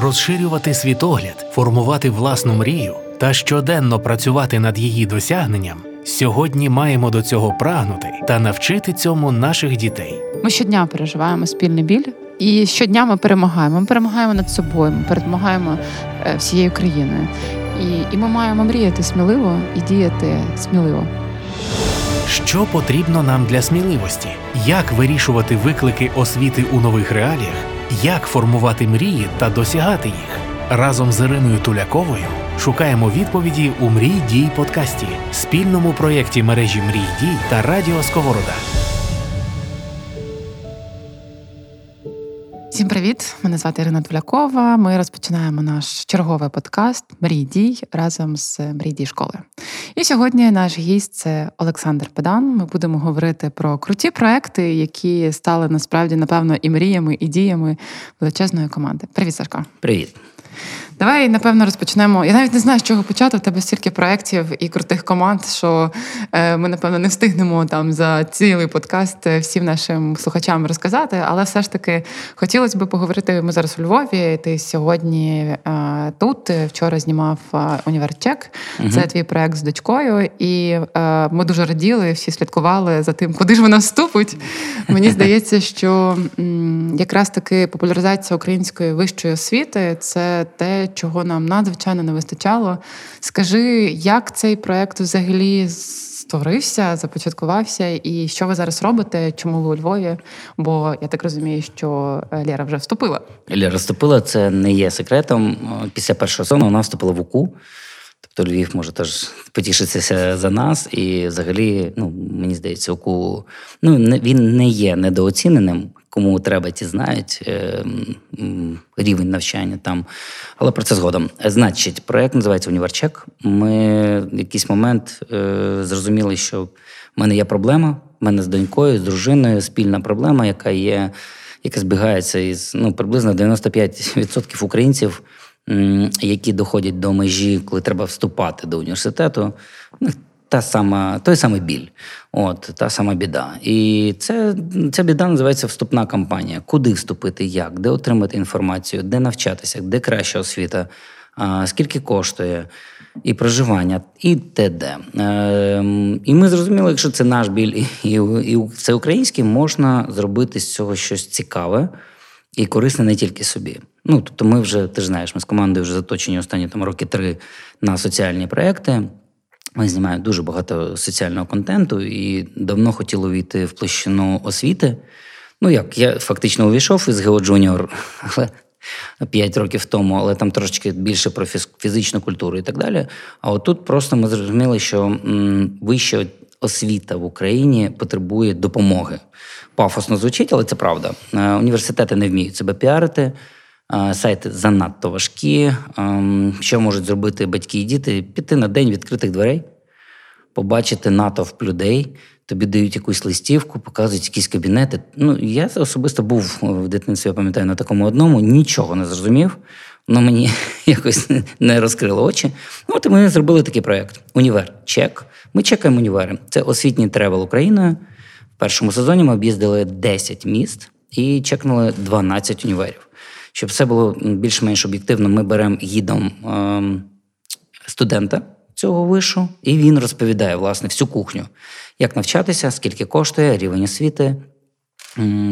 розширювати світогляд, формувати власну мрію та щоденно працювати над її досягненням. Сьогодні маємо до цього прагнути та навчити цьому наших дітей. Ми щодня переживаємо спільний біль, і щодня ми перемагаємо. Ми перемагаємо над собою, ми перемагаємо е, всією країною. І, і ми маємо мріяти сміливо і діяти сміливо. Що потрібно нам для сміливості? Як вирішувати виклики освіти у нових реаліях? Як формувати мрії та досягати їх? Разом з Іриною Туляковою шукаємо відповіді у Мрій дій подкасті, спільному проєкті мережі Мрій дій та Радіо Сковорода. Всім привіт! Мене звати Ірина Тулякова. Ми розпочинаємо наш черговий подкаст Мрій дій разом з Мрій дій школи. І сьогодні наш гість це Олександр Педан. Ми будемо говорити про круті проекти, які стали насправді напевно і мріями, і діями величезної команди. Привіт, Сашко. Привіт. Давай, напевно, розпочнемо. Я навіть не знаю, з чого почати. У тебе стільки проєктів і крутих команд, що е, ми, напевно, не встигнемо там за цілий подкаст е, всім нашим слухачам розказати. Але все ж таки хотілося б поговорити. Ми зараз у Львові. Ти сьогодні е, тут вчора знімав універчек. Угу. Це твій проєкт з дочкою, і ми дуже раділи, всі слідкували за тим, куди ж вона вступить. Мені здається, що якраз таки популяризація української вищої освіти це те чого нам надзвичайно не вистачало. Скажи, як цей проект взагалі створився, започаткувався, і що ви зараз робите? Чому ви у Львові? Бо я так розумію, що е, Лера вже вступила. Лера вступила, це не є секретом. Після першого сезону вона вступила в УКУ. Тобто Львів може теж потішитися за нас, і взагалі, ну мені здається, УКУ ну він не є недооціненим кому треба, ті знають е, рівень навчання там. Але про це згодом. Значить, проєкт називається Універчек. Ми в якийсь момент е, зрозуміли, що в мене є проблема. в мене з донькою, з дружиною спільна проблема, яка є, яка збігається із ну, приблизно 95% українців. Які доходять до межі, коли треба вступати до університету, та сама, той самий біль, от та сама біда. І це, ця біда називається вступна кампанія. Куди вступити, як, де отримати інформацію, де навчатися, де краща освіта, скільки коштує, і проживання, і т.д. Е, І ми зрозуміли, якщо це наш біль і це український, можна зробити з цього щось цікаве і корисне не тільки собі. Ну тобто, ми вже ти ж знаєш, ми з командою вже заточені останні там роки три на соціальні проекти. Ми знімаємо дуже багато соціального контенту і давно хотіло війти в площину освіти. Ну як, я фактично увійшов із Гео Juniors, але 5 років тому, але там трошечки більше про фізичну культуру і так далі. А отут просто ми зрозуміли, що вища освіта в Україні потребує допомоги. Пафосно звучить, але це правда. Е, університети не вміють себе піарити. Сайти занадто важкі. Що можуть зробити батьки і діти? Піти на день відкритих дверей, побачити натовп людей, тобі дають якусь листівку, показують якісь кабінети. Ну, Я особисто був в дитинстві, я пам'ятаю, на такому одному, нічого не зрозумів, воно мені якось не розкрило очі. Ну, от і ми зробили такий проєкт. Універ check. Ми check аємо універи. Це освітній travel Україною. В першому сезоні ми об'їздили 10 міст і check нули 12 універів. Щоб все було більш-менш об'єктивно, ми беремо гідом ем, студента цього вишу, і він розповідає власне всю кухню, як навчатися, скільки коштує, рівень освіти.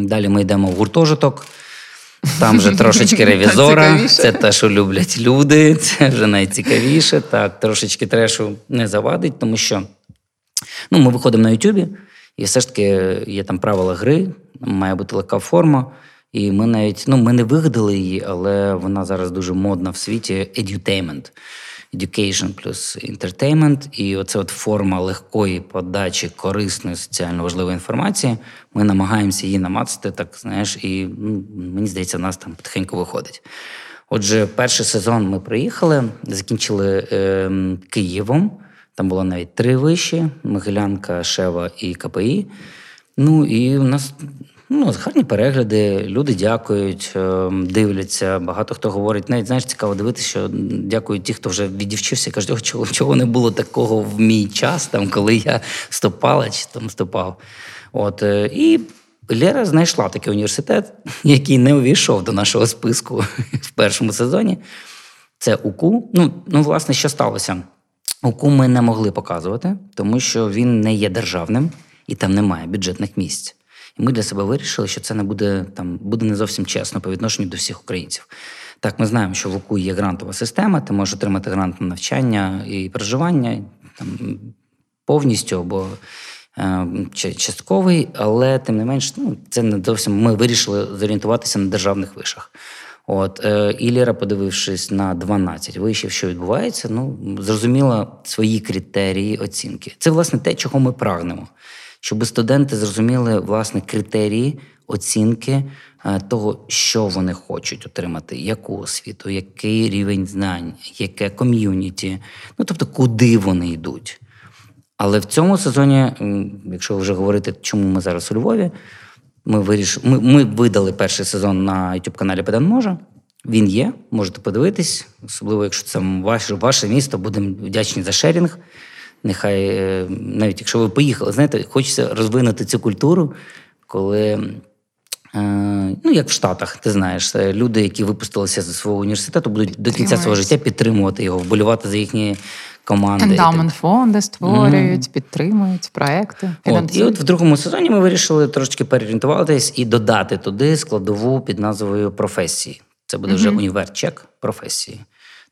Далі ми йдемо в гуртожиток. Там вже трошечки ревізора, це те, що люблять люди, це вже найцікавіше. Так, трошечки трешу не завадить, тому що ну, ми виходимо на Ютубі, і все ж таки є там правила гри, має бути легка форма. І ми навіть ну ми не вигадали її, але вона зараз дуже модна в світі edutainment. Education плюс entertainment. І оце от форма легкої подачі корисної соціально важливої інформації. Ми намагаємося її намацати, так знаєш, і ну, мені здається, в нас там потихеньку виходить. Отже, перший сезон ми приїхали, закінчили е, Києвом. Там було навіть три виші: Могилянка, Шева і КПІ. Ну і у нас Ну, гарні перегляди, люди дякують, е, дивляться. Багато хто говорить, навіть знаєш, цікаво дивитися, що дякують ті, хто вже відівчився, кажуть, чого чого не було такого в мій час, там, коли я вступала чи там вступав. От, е, І Лера знайшла такий університет, який не увійшов до нашого списку в першому сезоні. Це УКУ. Ну, ну, власне, що сталося? УКУ ми не могли показувати, тому що він не є державним і там немає бюджетних місць. І ми для себе вирішили, що це не буде там буде не зовсім чесно по відношенню до всіх українців. Так, ми знаємо, що в УКУ є грантова система, ти можеш отримати грант на навчання і проживання там, повністю або е, частковий, але тим не менш, ну, це не зовсім ми вирішили зорієнтуватися на державних вишах. От е, і Ліра, подивившись на 12 вишів, що відбувається, ну зрозуміла свої критерії оцінки. Це власне те, чого ми прагнемо, щоб студенти зрозуміли власне критерії оцінки е, того, що вони хочуть отримати, яку освіту, який рівень знань, яке ком'юніті, ну тобто, куди вони йдуть. Але в цьому сезоні, якщо вже говорити, чому ми зараз у Львові, ми вирішили, ми, ми видали перший сезон на youtube каналі Педан Може. Він є, можете подивитись, особливо, якщо це ваше, ваше місто, будемо вдячні за шерінг. Нехай, е, навіть якщо ви поїхали, знаєте, хочеться розвинути цю культуру, коли, е, ну як в Штатах, ти знаєш, е, люди, які випустилися з свого університету, будуть до кінця свого життя підтримувати його, вболівати за їхні команди. Ендамент фонди створюють, mm. підтримують проекти. От, І от в другому сезоні ми вирішили трошки переорієнтуватись і додати туди складову під назвою професії. Це буде вже mm-hmm. універчек професії.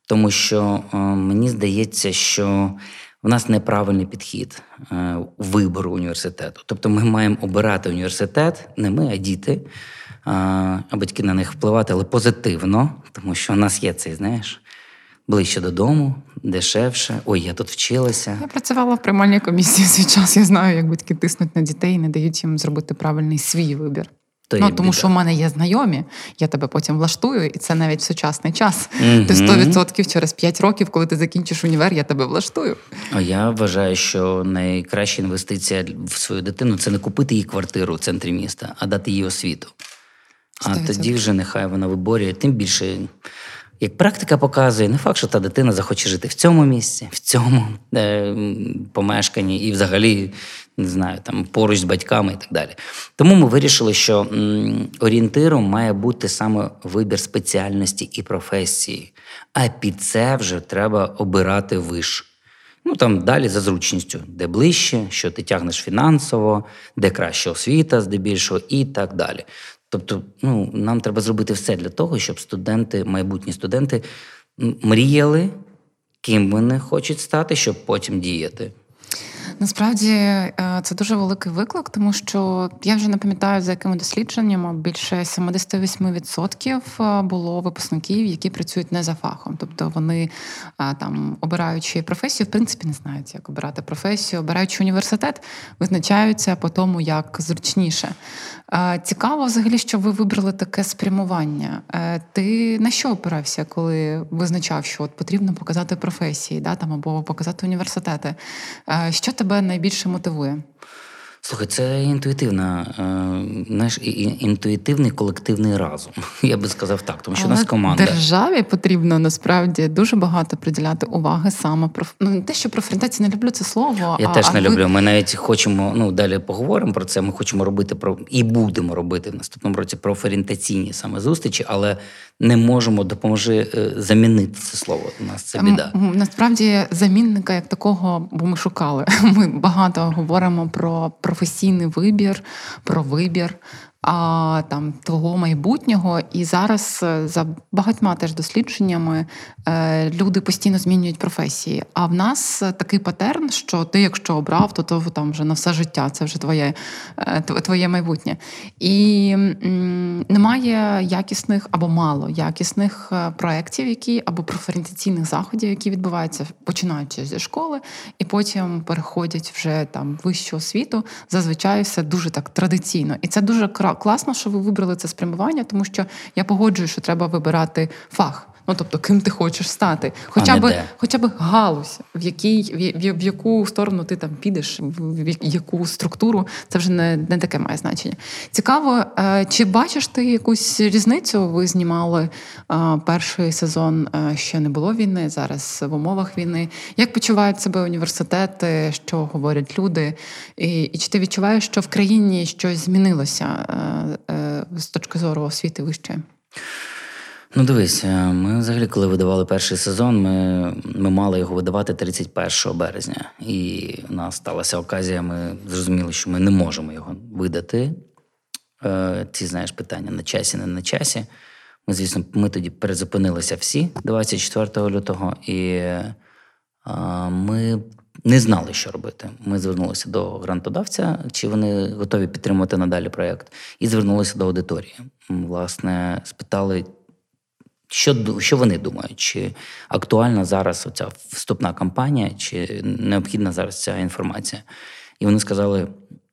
Тому що е, мені здається, що в нас неправильний підхід е, вибору університету. Тобто ми маємо обирати університет, не ми, а діти, а батьки на них впливати, але позитивно, тому що у нас є цей, знаєш, ближче додому, дешевше. Ой, я тут вчилася. Я працювала в приймальній комісії свій час. Я знаю, як батьки тиснуть на дітей і не дають їм зробити правильний свій вибір. То ну, Тому біда. що в мене є знайомі, я тебе потім влаштую, і це навіть в сучасний час. Mm-hmm. Ти 100% через 5 років, коли ти закінчиш універ, я тебе влаштую. А я вважаю, що найкраща інвестиція в свою дитину це не купити їй квартиру в центрі міста, а дати їй освіту. 100%. А тоді вже нехай вона виборює, тим більше як практика показує, не факт, що та дитина захоче жити в цьому місці, в цьому е, помешканні і взагалі не знаю, там поруч з батьками і так далі. Тому ми вирішили, що орієнтиром має бути саме вибір спеціальності і професії, а під це вже треба обирати виш. Ну там далі за зручністю, де ближче, що ти тягнеш фінансово, де краща освіта, здебільшого, і так далі. Тобто, ну, нам треба зробити все для того, щоб студенти, майбутні студенти, мріяли, ким вони хочуть стати, щоб потім діяти. Насправді е, це дуже великий виклик, тому що я вже не пам'ятаю, за якими дослідженнями більше 78% е, було випускників, які працюють не за фахом. Тобто вони е, там, обираючи професію, в принципі, не знають, як обирати професію, обираючи університет, визначаються по тому, як зручніше. Цікаво, взагалі, що ви вибрали таке спрямування. Ти на що опирався, коли визначав, що от потрібно показати професії, да, там або показати університети? Що тебе найбільше мотивує? Слухай, це інтуїтивна, е, знаєш, інтуїтивний колективний разум. Я би сказав так, тому що Але у нас команда. Державі потрібно насправді дуже багато приділяти уваги саме про ну не те, що про френтацію не люблю це слово. Я а, теж не а люблю. Ми навіть хочемо, ну далі поговоримо про це. Ми хочемо робити про і будемо робити в наступному році про саме зустрічі, але не можемо допоможи е, замінити це слово. У нас це біда. Насправді замінника як такого, бо ми шукали. Ми багато говоримо про професійний вибір, про вибір а, там того майбутнього. І зараз е, за багатьма теж дослідженнями е, люди постійно змінюють професії. А в нас такий патерн, що ти, якщо обрав, то то там вже на все життя, це вже твоє е, твоє майбутнє. І немає якісних або мало якісних проєктів, які або профорієнтаційних заходів, які відбуваються, починаючи зі школи, і потім переходять вже там вищу освіту. Зазвичай все дуже так традиційно, і це дуже класно, що ви вибрали це спрямування, тому що я погоджую, що треба вибирати фах. Ну тобто, ким ти хочеш стати, хоча б де. хоча б галузь, в якій в, в яку сторону ти там підеш, в, в яку структуру, це вже не, не таке має значення. Цікаво, е, чи бачиш ти якусь різницю? Ви знімали е, перший сезон, е, ще не було війни, зараз в умовах війни. Як почувають себе університети, що говорять люди? І, і чи ти відчуваєш, що в країні щось змінилося е, е, з точки зору освіти вищої? Ну, дивись, е, ми взагалі, коли видавали перший сезон, ми, ми мали його видавати 31 березня. І у нас сталася оказія, ми зрозуміли, що ми не можемо його видати. Е, Ці, знаєш, питання на часі, не на часі. Ми, звісно, ми тоді перезупинилися всі 24 лютого, і е, ми не знали, що робити. Ми звернулися до грантодавця, чи вони готові підтримувати надалі проєкт, і звернулися до аудиторії. Власне, спитали, що, що вони думають? Чи актуальна зараз оця вступна кампанія, чи необхідна зараз ця інформація? І вони сказали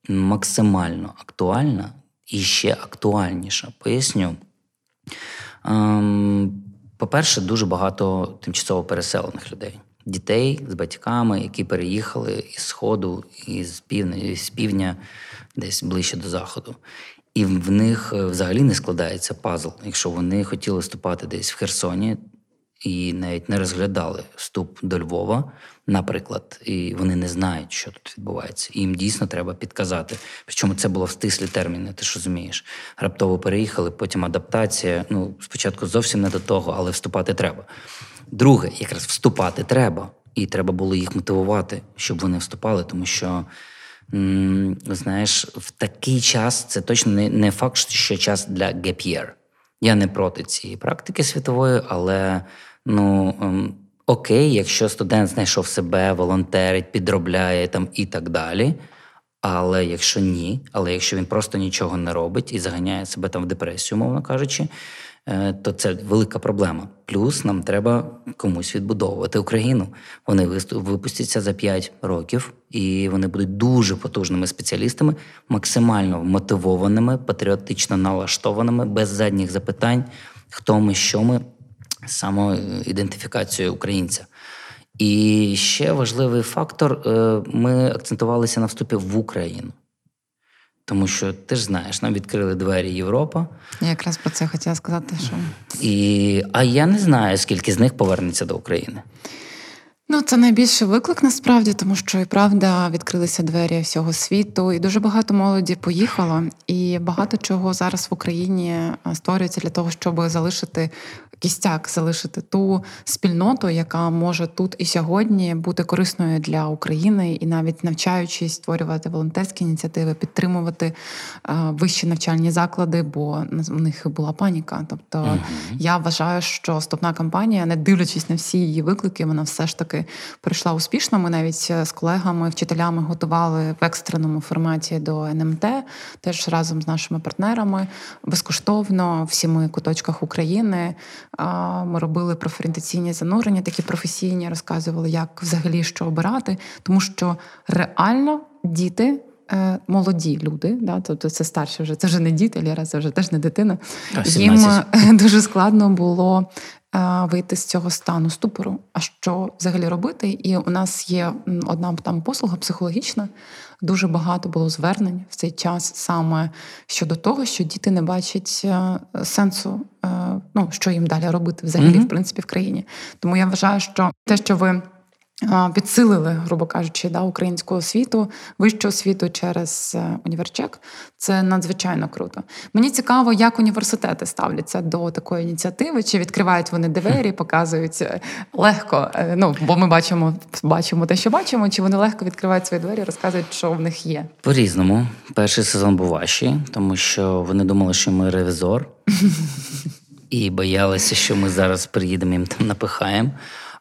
максимально актуальна і ще актуальніша. Поясню. Ем, По-перше, дуже багато тимчасово переселених людей. Дітей з батьками, які переїхали із Сходу, із півдня, із півдня десь ближче до заходу. І в них е, взагалі не складається пазл. Якщо вони хотіли вступати десь в Херсоні і навіть не розглядали вступ до Львова, наприклад, і вони не знають, що тут відбувається. І їм дійсно треба підказати. Причому це було в стислі терміни, ти ж розумієш. Раптово переїхали, потім адаптація. Ну, спочатку зовсім не до того, але вступати треба. Друге, якраз вступати треба. І треба було їх мотивувати, щоб вони вступали, тому що. Знаєш, в такий час це точно не, факт, що час для gap year. Я не проти цієї практики світової, але ну ем, окей, якщо студент знайшов себе, волонтерить, підробляє там і так далі. Але якщо ні, але якщо він просто нічого не робить і заганяє себе там в депресію, мовно кажучи, то це велика проблема. Плюс нам треба комусь відбудовувати Україну. Вони випустяться за 5 років, і вони будуть дуже потужними спеціалістами, максимально мотивованими, патріотично налаштованими, без задніх запитань, хто ми, що ми, самоідентифікацією українця. І ще важливий фактор: е, ми акцентувалися на вступі в Україну. Тому що ти ж знаєш, нам відкрили двері Європа, Я якраз про це хотіла сказати, що і, а я не знаю, скільки з них повернеться до України. Ну, це найбільший виклик насправді, тому що і правда відкрилися двері всього світу, і дуже багато молоді поїхало, і багато чого зараз в Україні е, створюється для того, щоб залишити кістяк, залишити ту спільноту, яка може тут і сьогодні бути корисною для України, і навіть навчаючись створювати волонтерські ініціативи, підтримувати е, вищі навчальні заклади, бо у них була паніка. Тобто я вважаю, що вступна кампанія, не дивлячись на всі її виклики, вона все ж таки пройшла успішно. Ми навіть е, з колегами, вчителями готували в екстреному форматі до НМТ, теж разом з нашими партнерами безкоштовно в сіми куточках України. Ми робили профорієнтаційні занурення, такі професійні, розказували, як взагалі що обирати, тому що реально діти. е, Молоді люди, да, тобто це старші вже, це вже не діти, Ліра, це вже теж не дитина. А, Їм 17. е, дуже складно було вийти з цього стану ступору. А що взагалі робити? І у нас є одна там послуга психологічна. Дуже багато було звернень в цей час саме щодо того, що діти не бачать е, сенсу, е, ну що їм далі робити взагалі, Мгм. в принципі, в країні. Тому я вважаю, що те, що ви. Підсилили, грубо кажучи, да, українську освіту, вищу освіту через е, універчек. Це надзвичайно круто. Мені цікаво, як університети ставляться до такої ініціативи, чи відкривають вони двері, показують е, легко. е, Ну бо ми бачимо, бачимо те, що бачимо, чи вони легко відкривають свої двері, розказують, що в них є. По-різному. Перший сезон був важчий, тому що вони думали, що ми ревізор, і боялися, що ми зараз приїдемо їм там напихаємо.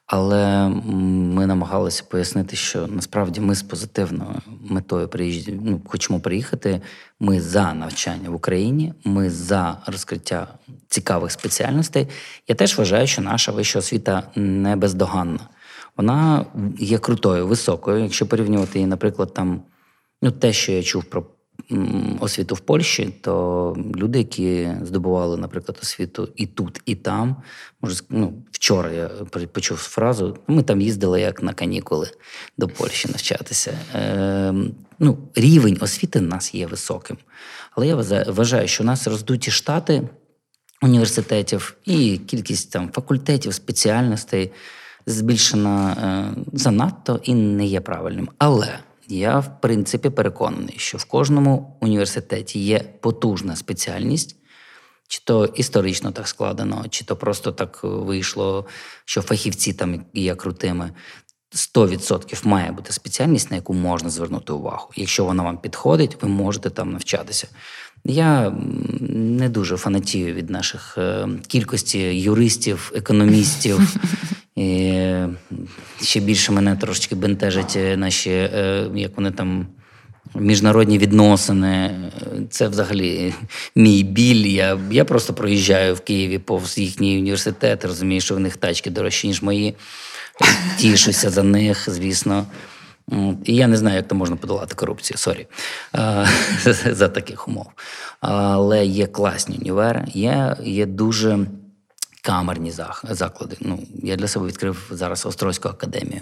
Але ми намагалися пояснити, що насправді ми з позитивною метою приїжджі, ну, хочемо приїхати. Ми за навчання в Україні, ми за розкриття цікавих спеціальностей. Я теж вважаю, що наша вища освіта не бездоганна. Вона є крутою, високою. Якщо порівнювати її, наприклад, там ну, те, що я чув про освіту в Польщі, то люди, які здобували, наприклад, освіту і тут, і там, може, ну, вчора я почув фразу: ми там їздили як на канікули до Польщі навчатися. Е, ну, рівень освіти в нас є високим. Але я вважаю- що у нас роздуті штати університетів і кількість там факультетів, спеціальностей збільшена е, занадто і не є правильним. Але я, в принципі, переконаний, що в кожному університеті є потужна спеціальність, чи то історично так складено, чи то просто так вийшло, що фахівці там є крутими. 100% має бути спеціальність, на яку можна звернути увагу. Якщо вона вам підходить, ви можете там навчатися. Я не дуже фанатію від наших е, кількості юристів, економістів. І е, ще більше мене трошечки бентежать е, наші, е, як вони там. Міжнародні відносини, це взагалі мій біль. Я, я просто проїжджаю в Києві повз їхній університет, розумію, що в них тачки дорожчі, ніж мої. Тішуся за них, звісно. І я не знаю, як там можна подолати корупцію, sorry, за таких умов. Але є класні універи, є, є дуже камерні заклади. Ну, я для себе відкрив зараз Острозьку академію.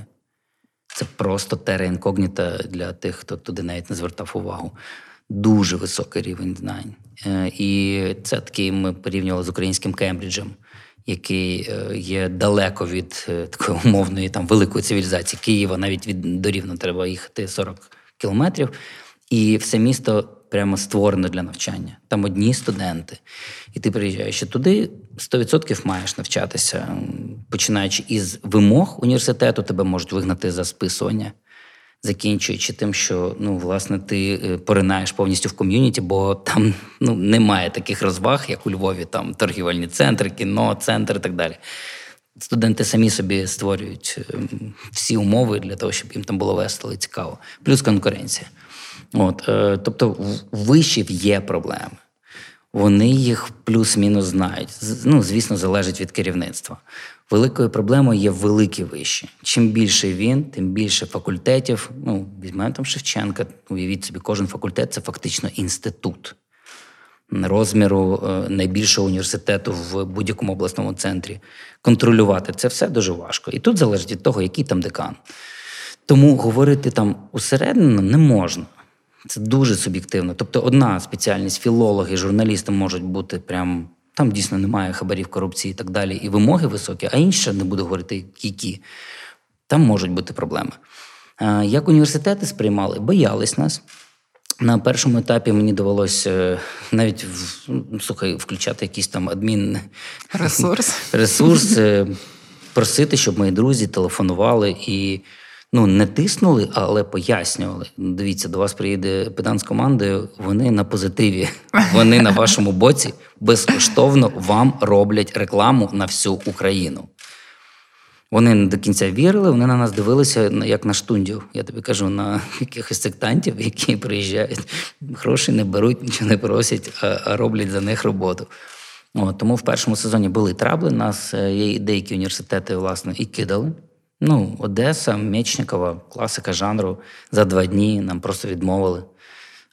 Це просто terra incognita для тих, хто туди навіть не звертав увагу. Дуже високий рівень знань. Е, І це такий ми порівнювали з українським Кембриджем, який е, є далеко від е, такої умовної там великої цивілізації Києва, навіть від до Рівно треба їхати 40 кілометрів. І все місто прямо створено для навчання. Там одні студенти. І ти приїжджаєш туди, 100% маєш навчатися. Починаючи із вимог університету, тебе можуть вигнати за списування, закінчуючи тим, що ну, власне, ти е, поринаєш повністю в ком'юніті, бо там ну, немає таких розваг, як у Львові, там торгівельні центри, кіно, центр і так далі. Студенти самі собі створюють ем, всі умови для того, щоб їм там було весело і цікаво. Плюс конкуренція. От, е, тобто, вишів є проблеми. Вони їх плюс-мінус знають. Ну, звісно, залежить від керівництва. Великою проблемою є великі виші. Чим більше він, тим більше факультетів. Ну, візьмемо там Шевченка, уявіть собі, кожен факультет це фактично інститут розміру е, найбільшого університету в будь-якому обласному центрі. Контролювати це все дуже важко. І тут залежить від того, який там декан. Тому говорити там усередину не можна. Це дуже суб'єктивно. Тобто, одна спеціальність, філологи, журналісти можуть бути прям. Там дійсно немає хабарів, корупції і так далі, і вимоги високі, а інша не буду говорити, які. Там можуть бути проблеми. Як університети сприймали, боялись нас. На першому етапі мені довелося е, навіть в- ну, слухай, включати якийсь там адмін Ресурс. ресурс, е, просити, щоб мої друзі телефонували і ну, не тиснули, але пояснювали. Дивіться, до вас приїде педан з командою, вони на позитиві, вони на вашому боці безкоштовно вам роблять рекламу на всю Україну. Вони не до кінця вірили, вони на нас дивилися як на штундів. Я тобі кажу, на якихось сектантів, які приїжджають, гроші не беруть, нічого не просять, а, роблять за них роботу. От, тому в першому сезоні були трабли. Нас е, є деякі університети, власне, і кидали. Ну, Одеса, Мечникова, класика жанру. За два дні нам просто відмовили.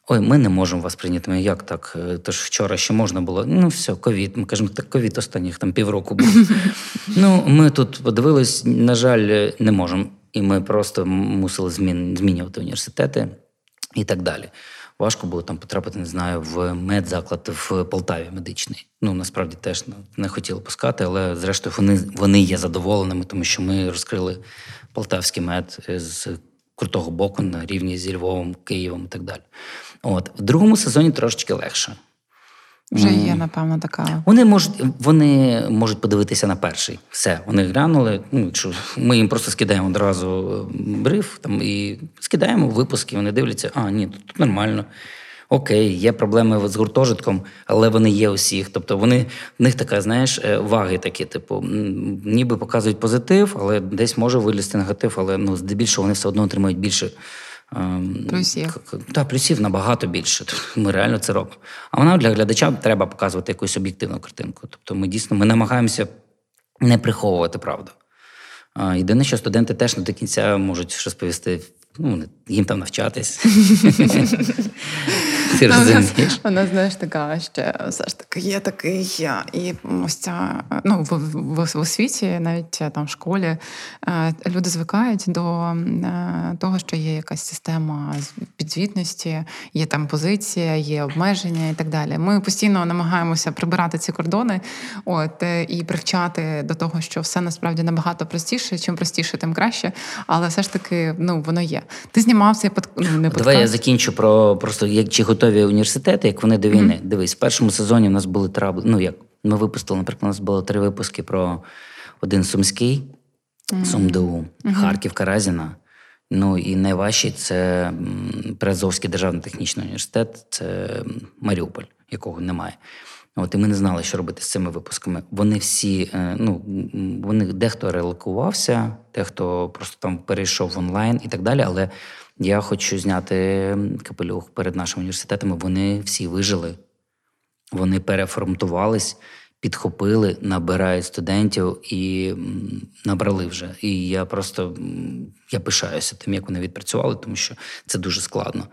Ой, ми не можемо вас прийняти. Ми як так? Е, Тож вчора ще можна було. Ну, все, ковід. Ми кажемо, так ковід останніх там півроку був. ну, ми тут подивились, на жаль, е, не можемо. І ми просто мусили змін, змінювати університети і так далі. Важко було там потрапити, не знаю, в медзаклад в Полтаві медичний. Ну, насправді теж не хотіли пускати, але зрештою вони, вони є задоволеними, тому що ми розкрили полтавський мед з крутого боку на рівні зі Львовом, Києвом і так далі. От в другому сезоні трошечки легше. Вже є, напевно, така. Вони можуть, вони можуть подивитися на перший. Все, вони глянули. Ну, що ми їм просто скидаємо одразу е, бриф там, і скидаємо випуски. Вони дивляться, а ні, тут, тут нормально. Окей, є проблеми з гуртожитком, але вони є усіх. Тобто вони в них така, знаєш, е, ваги такі, типу, ніби показують позитив, але десь може вилізти негатив, але ну, здебільшого вони все одно отримують більше. Ем, Плюсів. Та, плюсів набагато більше. Ми реально це робимо. А вона для глядача треба показувати якусь об'єктивну картинку. Тобто ми дійсно ми намагаємося не приховувати правду. Єдине, що студенти теж не до кінця можуть розповісти, ну, їм там навчатись. Ти розумієш? Вона, знаєш, така ще все ж таки є такий. е, І ось ця ну в, в, в освіті, навіть е, там в школі, е, люди звикають до е, того, що є якась система підзвітності, є там позиція, є обмеження і так далі. Ми постійно намагаємося прибирати ці кордони, от і привчати до того, що все насправді набагато простіше. Чим простіше, тим краще. Але все ж таки, ну воно є. Ти знімав цей под... ну, не Давай я закінчу про просто як чи готові університети, як вони до війни. Дивись, в першому сезоні у нас були трабли. Ну як ми випустили, наприклад, у нас було три випуски про один сумський, СумДУ, Харків, Каразіна. Ну і найважчий це Приазовський державний технічний університет, це Маріуполь, якого немає. От і ми не знали, що робити з цими випусками. Вони всі, е, ну вони дехто релокувався, дехто просто там перейшов в онлайн і так далі. Але я хочу зняти капелюх перед нашими університетами. Вони всі вижили, вони переформатувались, підхопили, набирають студентів і набрали вже. І я просто я пишаюся тим, як вони відпрацювали, тому що це дуже складно.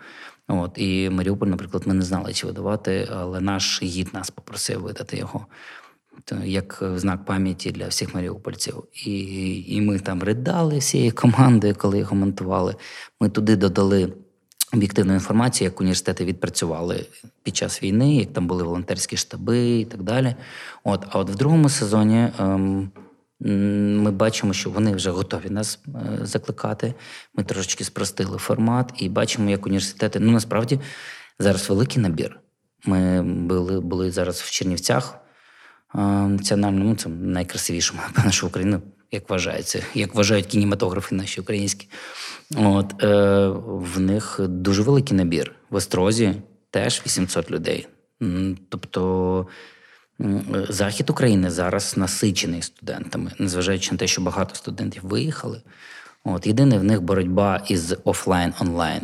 От і Маріуполь, наприклад, ми не знали, чи видавати, але наш гід нас попросив видати його. Як знак пам'яті для всіх маріупольців. І, і ми там ридали всією командою, коли його монтували. Ми туди додали об'єктивну інформацію, як університети відпрацювали під час війни, як там були волонтерські штаби і так далі. От, а от в другому сезоні ем, ми бачимо, що вони вже готові нас е, закликати. Ми трошечки спростили формат і бачимо, як університети. Ну насправді зараз великий набір. Ми були, були зараз в Чернівцях е, національному, це найкрасивішому, напевно, що Україна, як вважається, як вважають кінематографи наші українські. От, е, в них дуже великий набір. В Острозі теж 800 людей. Тобто захід України зараз насичений студентами, незважаючи на те, що багато студентів виїхали. От, єдине в них боротьба із офлайн-онлайн.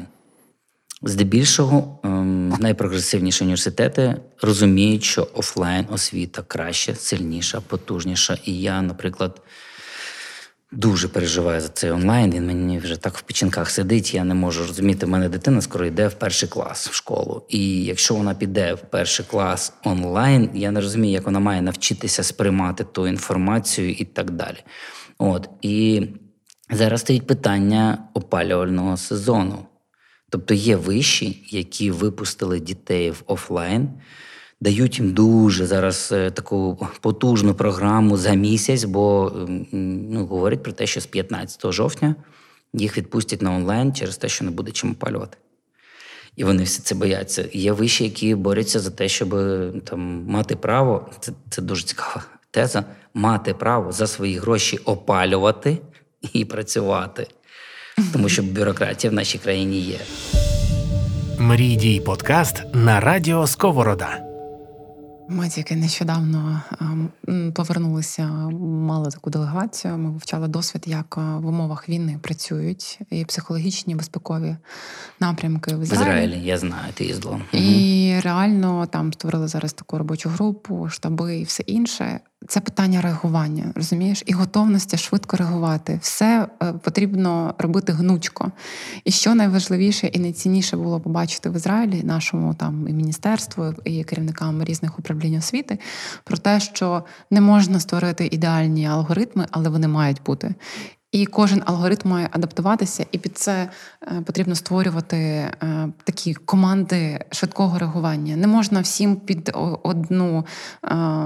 Здебільшого ем, найпрогресивніші університети розуміють, що офлайн освіта краще, сильніша, потужніша. І я, наприклад, дуже переживаю за цей онлайн. Він мені вже так в печінках сидить. Я не можу розуміти. У мене дитина скоро йде в перший клас в школу. І якщо вона піде в перший клас онлайн, я не розумію, як вона має навчитися сприймати ту інформацію і так далі. От і зараз стоїть питання опалювального сезону. Тобто є виші, які випустили дітей в офлайн, дають їм дуже зараз е, таку потужну програму за місяць, бо ну, говорять про те, що з 15 жовтня їх відпустять на онлайн через те, що не буде чим опалювати. І вони всі це бояться. Є виші, які борються за те, щоб там мати право. Це, це дуже цікава теза. Мати право за свої гроші опалювати і працювати. Тому що бюрократія в нашій країні є. Мрій дій подкаст на радіо Сковорода. Ми тільки нещодавно ем, повернулися, мали таку делегацію. Ми вивчали досвід, як е, в умовах війни працюють і психологічні безпекові напрямки в В Ізраїлі. Я знаю, ти їздила. І реально там створили зараз таку робочу групу, штаби і все інше. Це питання реагування, розумієш, і готовності швидко реагувати. Все е, потрібно робити гнучко. І що найважливіше і найцінніше було побачити в Ізраїлі, нашому там і міністерству, і керівникам різних управлінь освіти, про те, що не можна створити ідеальні алгоритми, але вони мають бути. І кожен алгоритм має адаптуватися, і під це е, потрібно створювати е, такі команди швидкого реагування. Не можна всім під одну е,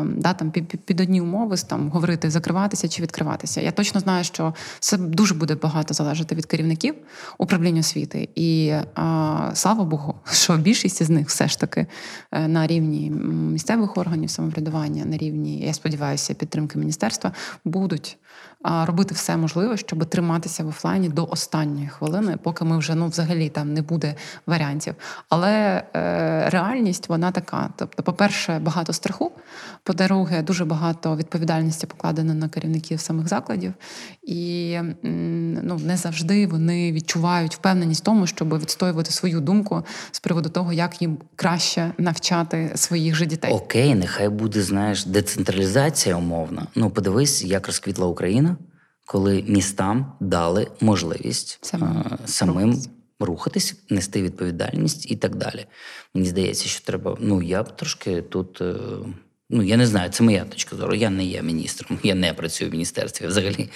да, там, під, під- одні умови там, говорити закриватися чи відкриватися. Я точно знаю, що це дуже буде багато залежати від керівників управління освіти. І слава Богу, що більшість з них все ж таки на рівні місцевих органів самоврядування, на рівні, я сподіваюся, підтримки міністерства будуть робити все можливе, щоб триматися в офлайні до останньої хвилини, поки ми вже ну взагалі там не буде варіантів. Але е, реальність вона така. Тобто, по-перше, багато страху, по-друге, дуже багато відповідальності покладено на керівників самих закладів, і ну не завжди вони відчувають впевненість в тому, щоб відстоювати свою думку з приводу того, як їм краще навчати своїх же дітей. Окей, нехай буде, знаєш, децентралізація умовна. Ну, подивись, як розквітла Україна, коли містам дали можливість Самим е, самим рухатись, нести відповідальність і так далі. Мені здається, що треба. Ну я б трошки тут. Ну, я не знаю, це моя точка зору. Я не є міністром, я не працюю в міністерстві. Взагалі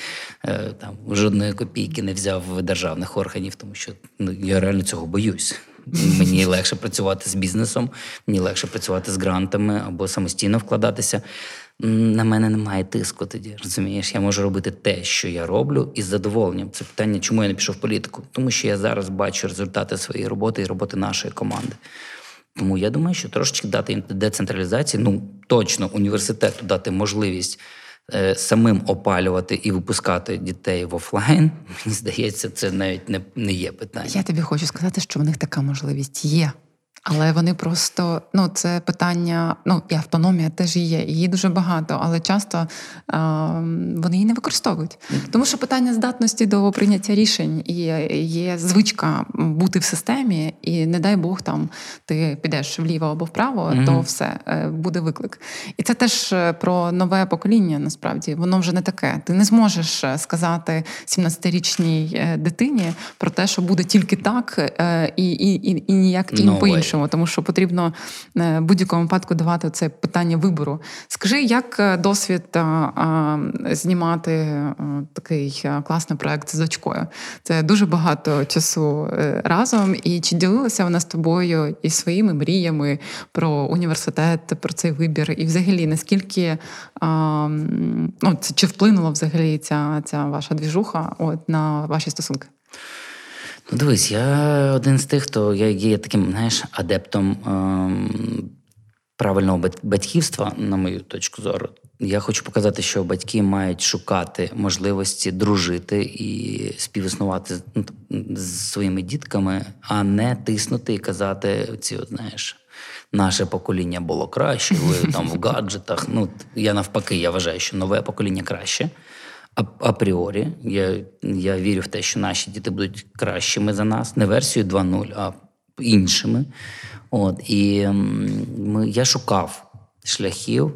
е, там жодної копійки не взяв в державних органів, тому що ну, я реально цього боюсь. Мені легше працювати з бізнесом, мені легше працювати з грантами або самостійно вкладатися. На мене немає тиску тоді. Розумієш, я можу робити те, що я роблю, із задоволенням. Це питання, чому я не пішов в політику? Тому що я зараз бачу результати своєї роботи і роботи нашої команди. Тому я думаю, що трошечки дати децентралізації, ну точно університету дати можливість е, самим опалювати і випускати дітей в офлайн. Мені здається, це навіть не, не є питання. Я тобі хочу сказати, що в них така можливість є. Але вони просто ну це питання, ну і автономія теж є, її дуже багато, але часто е, вони її не використовують. Тому що питання здатності до прийняття рішень і є звичка бути в системі, і не дай Бог там ти підеш вліво або вправо, mm-hmm. то все е, буде виклик. І це теж е, про нове покоління. Насправді воно вже не таке. Ти не зможеш е, сказати 17-річній дитині про те, що буде тільки так, і і, і, і ніяк no і по-іншому іншому, тому що потрібно е, в будь-якому випадку давати це питання вибору. Скажи, як е, досвід знімати е, такий класний проект з дочкою? Це дуже багато часу разом. І чи ділилася вона з тобою і своїми мріями про університет, про цей вибір? І взагалі наскільки ну, чи вплинула взагалі ця, ця ваша двіжуха от на ваші стосунки? Ну, дивись, я один з тих, хто я є таким, знаєш, адептом ем, правильного батьківства, на мою точку зору. Я хочу показати, що батьки мають шукати можливості дружити і співіснувати ну, з своїми дітками, а не тиснути і казати ці, от, знаєш. Наше покоління було краще, ви там в гаджетах. Ну я навпаки, я вважаю, що нове покоління краще апріорі. Я я вірю в те, що наші діти будуть кращими за нас, не версією 2.0, а іншими. От, І ми, я шукав шляхів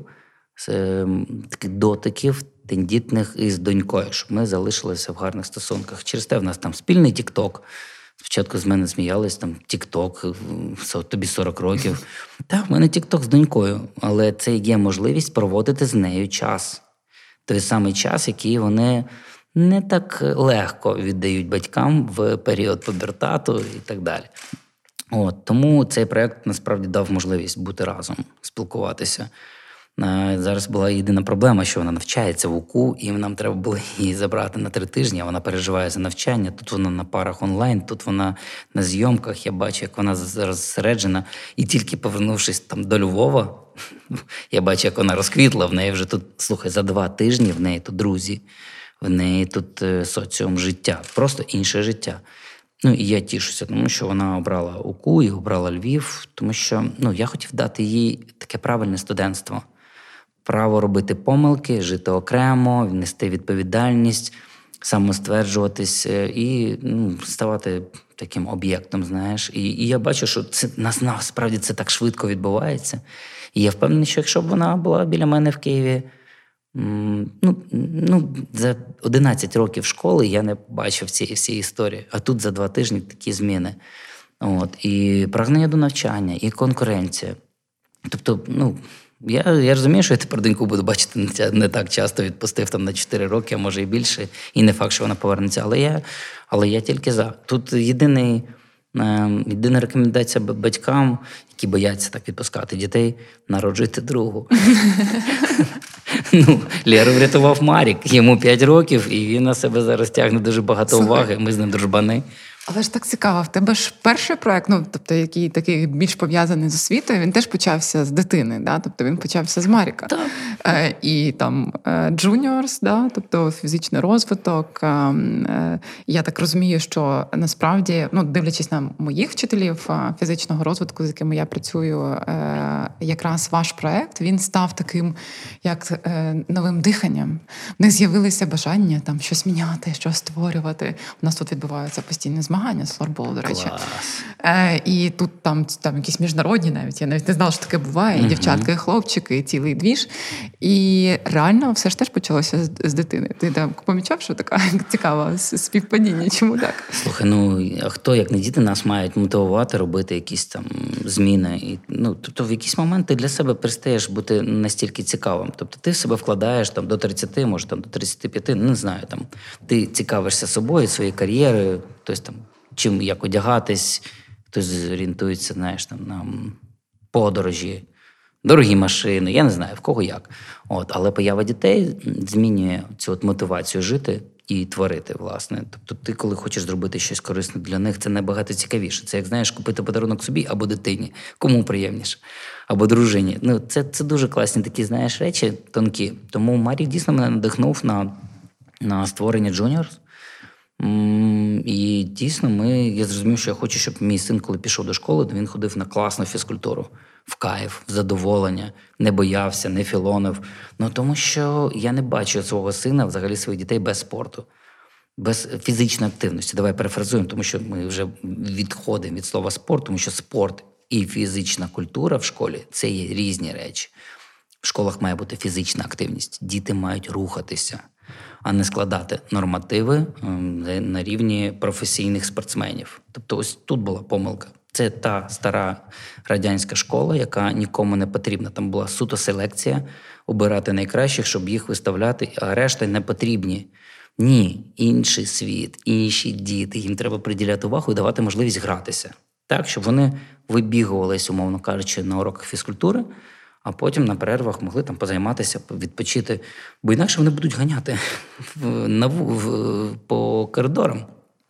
таких дотиків тендітних із донькою, щоб ми залишилися в гарних стосунках. Через те в нас там спільний Тікток. Спочатку з мене сміялись, там Тікток, тобі 40 років. Так, в мене Тікток з донькою, але це є можливість проводити з нею час той самий час, який вони не так легко віддають батькам в період пубертату і так далі. От, Тому цей проект насправді дав можливість бути разом, спілкуватися. Зараз була єдина проблема, що вона навчається в УКУ, і нам треба було її забрати на три тижні. Вона переживає за навчання. Тут вона на парах онлайн, тут вона на зйомках. Я бачу, як вона розсереджена. І тільки повернувшись там до Львова, я бачу, як вона розквітла. В неї вже тут, слухай, за два тижні в неї тут друзі, в неї тут е, соціум життя, просто інше життя. Ну і я тішуся, тому що вона обрала УКУ і обрала Львів, тому що ну, я хотів дати їй таке правильне студентство право робити помилки, жити окремо, нести відповідальність, самостверджуватись і ну, ставати таким об'єктом. Знаєш, і і я бачу, що це насправді це так швидко відбувається. І я впевнений, що якщо б вона була біля мене в Києві. Ну, ну, За 11 років школи я не бачив цієї всієї історії, а тут за два тижні такі зміни. От, І прагнення до навчання, і конкуренція. Тобто, ну, я я розумію, що я тепер доньку буду бачити не так часто, відпустив там на 4 роки, а може і більше, і не факт, що вона повернеться. Але я але я тільки за. Тут єдиний, е, єдина рекомендація батькам, які бояться так відпускати дітей, народжуйте другу. Ну, Леру врятував Марік, йому 5 років, і він на себе зараз тягне дуже багато уваги. Ми з ним дружбани. Але ж так цікаво, в тебе ж перший проект, ну тобто, який такий більш пов'язаний з освітою, він теж почався з дитини, да? тобто він почався з Маріка. Е, І там Juniors, да? тобто фізичний розвиток. Е, е, Я так розумію, що насправді, ну дивлячись на моїх вчителів е, фізичного розвитку, з якими я працюю, е, якраз ваш проект він став таким, як е, новим диханням. В них з'явилися бажання там щось міняти, щось створювати. У нас тут відбуваються постійні змагання змагання з флорболу, до речі. Клас. Е, І тут там, там якісь міжнародні навіть. Я навіть не знала, що таке буває. І дівчатка, і хлопчики, і цілий двіж. І реально все ж теж почалося з, з дитини. Ти там помічав, що така цікава співпадіння? Чому так? Слухай, ну а хто, як не діти, нас мають мотивувати робити якісь там зміни. І, ну, тобто, в якийсь момент ти для себе перестаєш бути настільки цікавим. Тобто ти в себе вкладаєш там до 30, може там до 35, не знаю. Там ти цікавишся собою, своєю кар'єрою, хтось там чим як одягатись, хтось орієнтується, знаєш, там на подорожі. Дорогі машини, я не знаю в кого як. От, але поява дітей змінює цю от мотивацію жити і творити, власне. Тобто, ти, коли хочеш зробити щось корисне для них, це набагато цікавіше. Це як знаєш, купити подарунок собі або дитині, кому приємніше, або дружині. Ну, це, це дуже класні такі, знаєш, речі тонкі. Тому Марік дійсно мене надихнув на, на створення Juniors. І дійсно, ми, я зрозумів, що я хочу, щоб мій син, коли пішов до школи, то він ходив на класну фізкультуру, в кайф, в задоволення, не боявся, не філонив. Ну тому що я не бачу свого сина, взагалі своїх дітей без спорту, без фізичної активності. Давай перефразуємо, тому що ми вже відходимо від слова спорт, тому що спорт і фізична культура в школі це є різні речі. В школах має бути фізична активність. Діти мають рухатися, а не складати нормативи ем, на рівні професійних спортсменів. Тобто, ось тут була помилка. Це та стара радянська школа, яка нікому не потрібна. Там була суто селекція, обирати найкращих, щоб їх виставляти, а решта не потрібні. Ні, інший світ, інші діти. Їм треба приділяти увагу і давати можливість гратися. Так, щоб вони вибігувались, умовно кажучи, на уроках фізкультури, а потім на перервах могли там позайматися, відпочити. Бо інакше вони будуть ганяти по коридорам.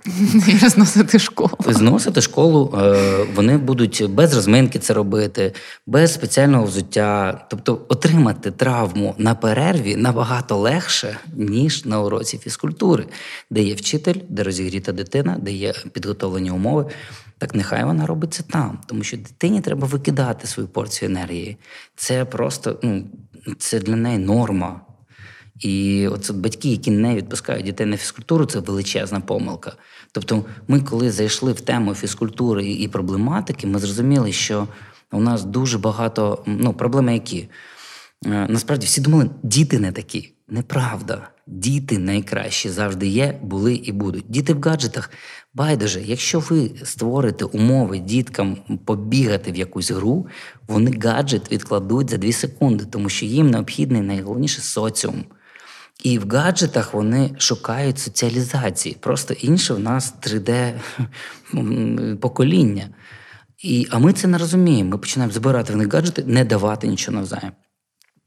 І розносити школу. Зносити школу, е, вони будуть без розминки це робити, без спеціального взуття. Тобто отримати травму на перерві набагато легше, ніж на уроці фізкультури, де є вчитель, де розігріта дитина, де є підготовлені умови. Так нехай вона робить це там, тому що дитині треба викидати свою порцію енергії. Це просто ну, це для неї норма. І оце батьки, які не відпускають дітей на фізкультуру, це величезна помилка. Тобто, ми, коли зайшли в тему фізкультури і проблематики, ми зрозуміли, що у нас дуже багато ну, проблеми, які Е, насправді всі думали, діти не такі. Неправда. Діти найкращі завжди є, були і будуть. Діти в гаджетах. Байдуже, якщо ви створите умови діткам побігати в якусь гру, вони гаджет відкладуть за 2 секунди, тому що їм необхідний найголовніше соціум. І в гаджетах вони шукають соціалізації. Просто інше в нас 3D-покоління. І, а ми це не розуміємо. Ми починаємо забирати в них гаджети, не давати нічого навзаєм.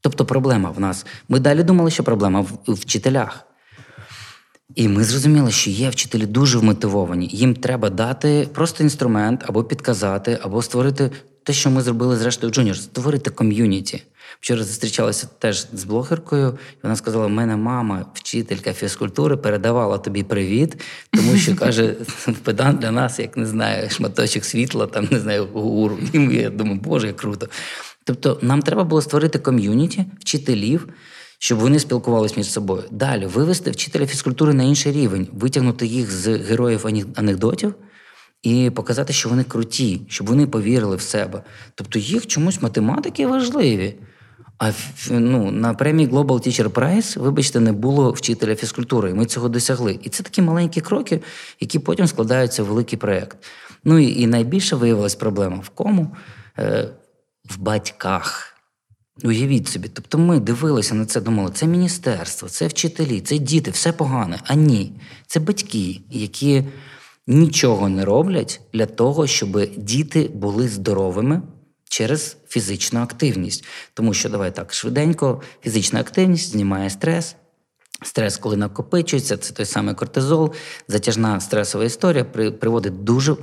Тобто проблема в нас. Ми далі думали, що проблема в вчителях. І ми зрозуміли, що є вчителі дуже вмотивовані. Їм треба дати просто інструмент або підказати, або створити те, що ми зробили зрештою в Junior, створити ком'юніті. Вчора зустрічалася теж з блогеркою, і вона сказала: мене мама, вчителька фізкультури, передавала тобі привіт, тому що каже, педант для нас, як не знаю, шматочок світла, там не знаю, гуру. І я думаю, боже, як круто. Тобто, нам треба було створити ком'юніті вчителів, щоб вони спілкувалися між собою. Далі вивести вчителя фізкультури на інший рівень, витягнути їх з героїв анекдотів і показати, що вони круті, щоб вони повірили в себе. Тобто їх чомусь математики важливі. А ну, на премії Global Teacher Prize, вибачте, не було вчителя фізкультури, і ми цього досягли. І це такі маленькі кроки, які потім складаються в великий проєкт. Ну і, і найбільше виявилась проблема в кому? Е, в батьках. Уявіть собі, тобто ми дивилися на це, думали, це міністерство, це вчителі, це діти, все погане. А ні, це батьки, які нічого не роблять для того, щоб діти були здоровими через фізичну активність. Тому що давай так швиденько, фізична активність знімає стрес. Стрес, коли накопичується, це той самий кортизол, затяжна стресова історія приводить дуже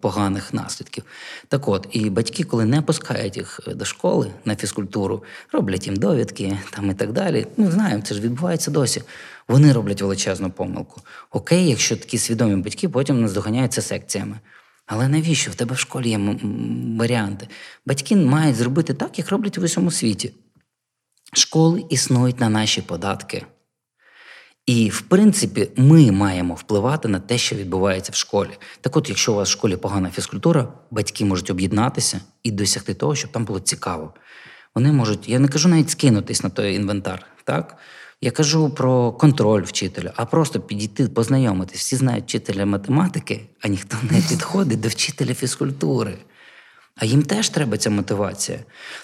поганих наслідків. Так от, і батьки, коли не пускають їх до школи на фізкультуру, роблять їм довідки там і так далі. Ми знаємо, це ж відбувається досі. Вони роблять величезну помилку. Окей, якщо такі свідомі батьки потім наздоганяються секціями. Але навіщо в тебе в школі є варіанти? Батьки мають зробити так, як роблять в усьому світі. Школи існують на наші податки. І, в принципі, ми маємо впливати на те, що відбувається в школі. Так от, якщо у вас в школі погана фізкультура, батьки можуть об'єднатися і досягти того, щоб там було цікаво. Вони можуть, я не кажу навіть скинутись на той інвентар, так? Я кажу про контроль вчителя, а просто підійти, познайомитись. Всі знають вчителя математики, а ніхто не підходить до вчителя фізкультури. А їм теж треба ця мотивація.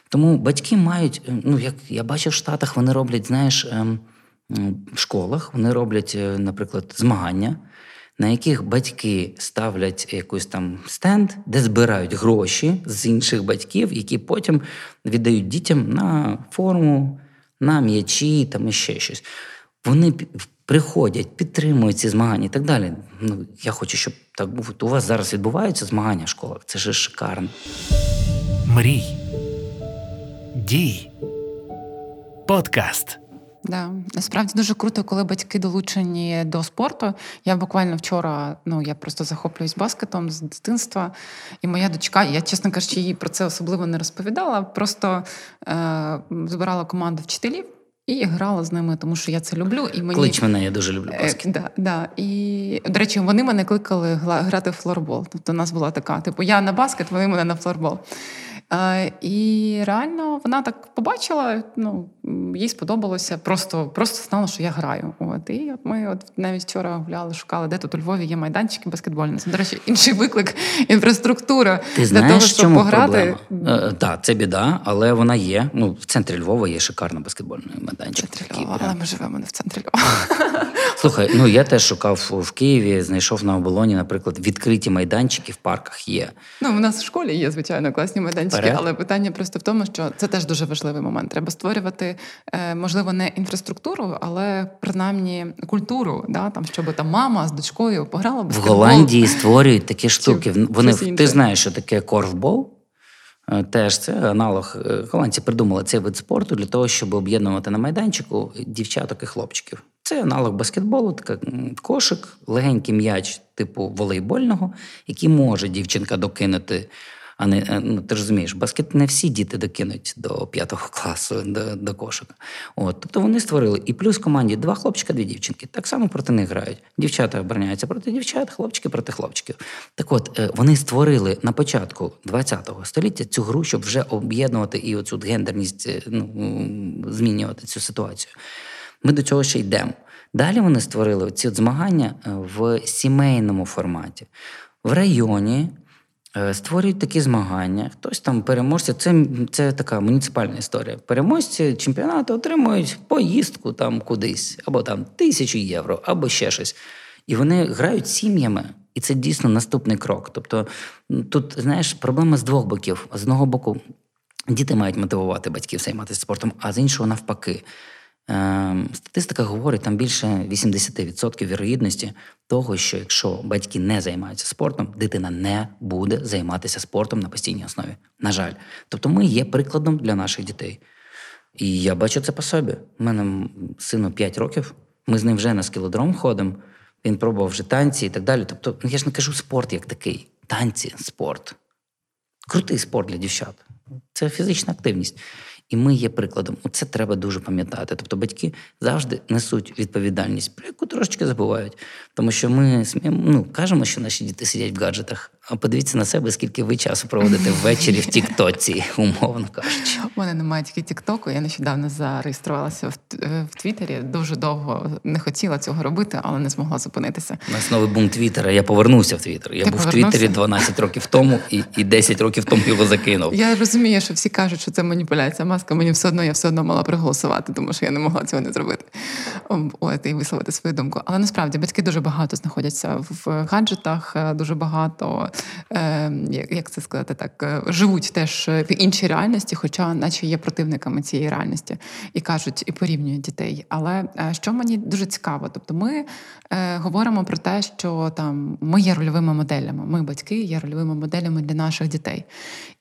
Тому батьки мають, е, ну як я бачив в Штатах, вони роблять, знаєш, ем, школах вони роблять, е, наприклад, змагання, на яких батьки ставлять якийсь там стенд, де збирають гроші з інших батьків, які потім віддають дітям на форму, на м'ячі там і ще щось. Вони приходять, підтримують ці змагання і так далі. Ну, я хочу, щоб так був. У вас зараз відбуваються змагання в школах. Це ж шикарно. Мрій. Дій. Подкаст. Да. Насправді дуже круто, коли батьки долучені до спорту. Я буквально вчора, ну я просто захоплююсь баскетом з дитинства. І моя дочка, я, чесно кажучи, їй про це особливо не розповідала. Просто е, збирала команду вчителів і грала з ними, тому що я це люблю. І мені Клич мене, я дуже люблю Е, баскет. Да, да. І, до речі, вони мене кликали грати в флорбол. Тобто у нас була така: типу, я на баскет, вони мене на флорбол. Е, і реально вона так побачила, ну, їй сподобалося, просто, просто знала, що я граю. От. І от ми от навіть вчора гуляли, шукали, де тут у Львові є майданчики баскетбольні. Це, до речі, інший виклик, інфраструктура Ти для знаєш, того, щоб чому пограти. проблема? Е, Так, це біда, але вона є. Ну, в центрі Львова є шикарний баскетбольний майданчик. Центрі Львова, але ми живемо не в центрі Львова. Слухай, ну я теж шукав в Києві, знайшов на оболоні, наприклад, відкриті майданчики в парках є. Ну, у нас в школі є, звичайно, класні майданчики, Вперед. але питання просто в тому, що це теж дуже важливий момент. Треба створювати, е, можливо, не інфраструктуру, але принаймні культуру, да, там, щоб там мама з дочкою пограла В. Голландії створюють такі штуки. Вони ти знаєш, що таке корфбол. Е, Теж це аналог. е, Голландці придумали цей вид спорту для того, щоб об'єднувати на майданчику дівчаток і хлопчиків. Це аналог баскетболу, така кошик, легенький м'яч, типу волейбольного, який може дівчинка докинути. А не е, ну ти ж розумієш, баскет не всі діти докинуть до п'ятого класу до, до кошика. От, тобто вони створили і плюс в команді два хлопчика, дві дівчинки. Так само проти них грають. Дівчата обороняються проти дівчат, хлопчики проти хлопчиків. Так от е, вони створили на початку ХХ століття цю гру, щоб вже об'єднувати і оцю гендерність, е, ну змінювати цю ситуацію. Ми до цього ще йдемо. Далі вони створили ці от змагання в сімейному форматі. В районі створюють такі змагання. Хтось там переможці. Це, це така муніципальна історія. Переможці чемпіонату отримують поїздку там кудись, або там тисячу євро, або ще щось. І вони грають сім'ями. І це дійсно наступний крок. Тобто тут, знаєш, проблема з двох боків. З одного боку, діти мають мотивувати батьків займатися спортом, а з іншого навпаки. Ем, Статистика говорить, там більше 80% вірогідності того, що якщо батьки не займаються спортом, дитина не буде займатися спортом на постійній основі. На жаль. Тобто ми є прикладом для наших дітей. І я бачу це по собі. У мене сину 5 років, ми з ним вже на скілодром ходимо, він пробував вже танці і так далі. Тобто, ну, я ж не кажу спорт як такий. Танці, спорт. Крутий спорт для дівчат. Це фізична активність. І ми є прикладом. Це треба дуже пам'ятати. Тобто батьки завжди несуть відповідальність, про яку трошечки забувають. Тому що ми сміємо, ну, кажемо, що наші діти сидять в гаджетах, подивіться на себе, скільки ви часу проводите ввечері в Тіктоці, умовно кажучи. У мене немає тільки Тіктоку. Я нещодавно зареєструвалася в, е, в Твіттері. Дуже довго не хотіла цього робити, але не змогла зупинитися. У нас новий бум Твіттера. Я повернувся в Твіттер. Я Ти був в повернувся? Твіттері 12 років тому і, і 10 років тому його закинув. Я розумію, що всі кажуть, що це маніпуляція маска. Мені все одно я все одно мала проголосувати, тому що я не могла цього не зробити. От, і висловити свою думку. Але насправді батьки дуже багато знаходяться в гаджетах, е, дуже багато, е, як це сказати, так е, живуть теж в іншій реальності, хоча, наче є противниками цієї реальності, і кажуть, і порівнюють дітей. Але е, що мені дуже цікаво, тобто ми е, говоримо про те, що там ми є рольовими моделями. Ми, батьки, є рольовими моделями для наших дітей.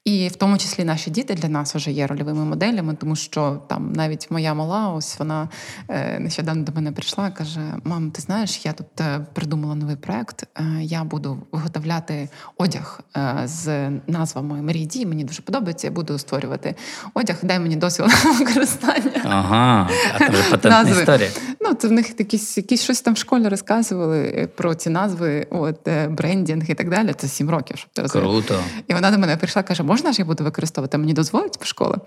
І в тому числі наші діти для нас вже є рольовими моделями, тому що там навіть моя мала, ось вона е, нещодавно до мене прийшла каже: Мам, ти знаєш, я тут е, придумала новий проект. Е, я буду виготовляти одяг е, з назвами Марії Дій. Мені дуже подобається. Я буду створювати одяг. Дай мені дозвіл на використання. Ага, а патентна Назви. історія. Ну, це в них якісь, якісь щось там в школі розказували про ці назви, от е, брендінг і так далі. Це сім років, щоб ти розумів. Круто. І вона до мене прийшла, каже: можна ж я буду використовувати? Мені дозволить в школи.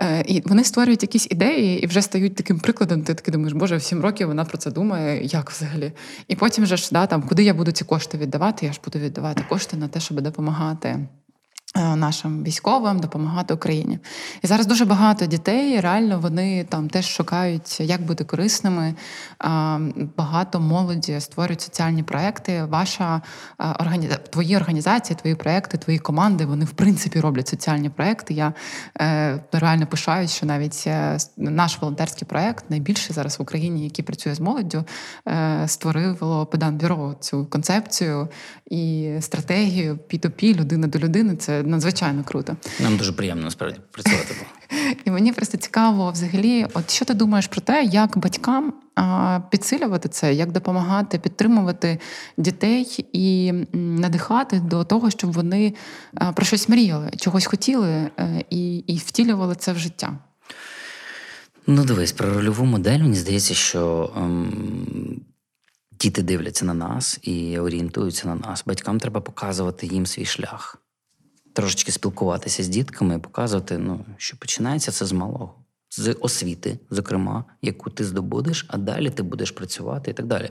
Е, І вони створюють якісь ідеї і вже стають таким прикладом. Ти такий думаєш, боже, в сім років вона про це думає, як взагалі. І потім же ж да, там, куди я буду ці кошти віддавати? Я ж буду віддавати кошти на те, щоб допомагати. Е, Нашим військовим допомагати Україні, і зараз дуже багато дітей. Реально вони там теж шукають, як бути корисними. Багато молоді створюють соціальні проекти. Ваша організація, твої організації, твої проекти, твої команди вони в принципі роблять соціальні проекти. Я е, реально пишаюсь, що навіть е, наш волонтерський проект найбільший зараз в Україні, який працює з молоддю, е, створило педанбюро цю концепцію і стратегію P2P, людина до людини. Це надзвичайно круто. Нам дуже приємно насправді працювати. І мені просто цікаво, взагалі, от що ти думаєш про те, як батькам підсилювати це, як допомагати підтримувати дітей і надихати до того, щоб вони про щось мріяли, чогось хотіли е, і, і втілювали це в життя. Ну, дивись, про рольову модель мені здається, що ем, діти дивляться на нас і орієнтуються на нас. Батькам треба показувати їм свій шлях. Трошечки спілкуватися з дітками показувати, ну, що починається це з малого, з освіти, зокрема, яку ти здобудеш, а далі ти будеш працювати і так далі.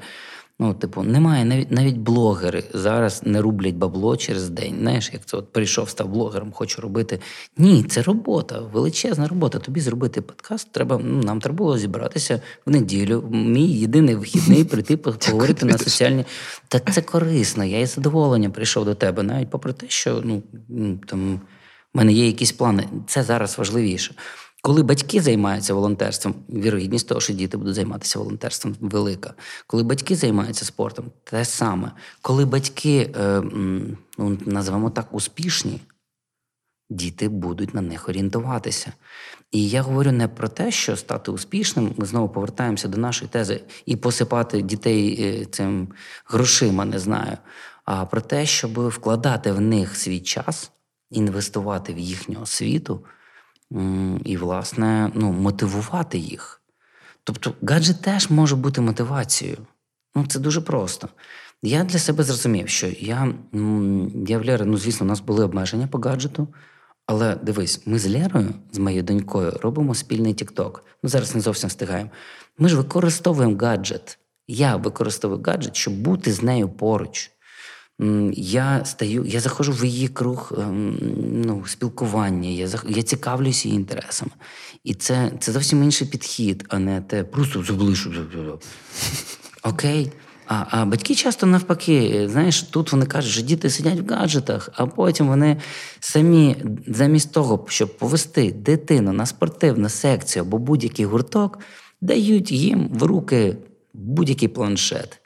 Ну, типу, немає навіть навіть блогери зараз не рублять бабло через день. Знаєш, як це от прийшов, став блогером, хочу робити. Ні, це робота, величезна робота. Тобі зробити подкаст. Треба ну, нам треба було зібратися в неділю. Мій єдиний вихідний прийти поговорити на соціальні. Та це корисно. Я із задоволенням прийшов до тебе, навіть попри те, що ну там в мене є якісь плани. Це зараз важливіше. Коли батьки займаються волонтерством, вірогідність того, що діти будуть займатися волонтерством, велика. Коли батьки займаються спортом, те саме. Коли батьки, е, ну, називаємо так, успішні, діти будуть на них орієнтуватися. І я говорю не про те, що стати успішним, ми знову повертаємося до нашої тези і посипати дітей е, цим грошима, не знаю, а про те, щоб вкладати в них свій час, інвестувати в їхню освіту і, власне, ну, мотивувати їх. Тобто, гаджет теж може бути мотивацією. Ну, Це дуже просто. Я для себе зрозумів, що я я в Лєри, ну, звісно, у нас були обмеження по гаджету. Але дивись, ми з Лєрою, з моєю донькою, робимо спільний Тікток. Ну, зараз не зовсім встигаємо. Ми ж використовуємо гаджет. Я використовую гаджет, щоб бути з нею поруч я стаю, я заходжу в її круг ем, ну, спілкування, я я цікавлюся її інтересами. І це це зовсім інший підхід, а не те просто заблишу. Окей. А а батьки часто навпаки, знаєш, тут вони кажуть, що діти сидять в гаджетах, а потім вони самі, замість того, щоб повести дитину на спортивну секцію або будь-який гурток, дають їм в руки будь-який планшет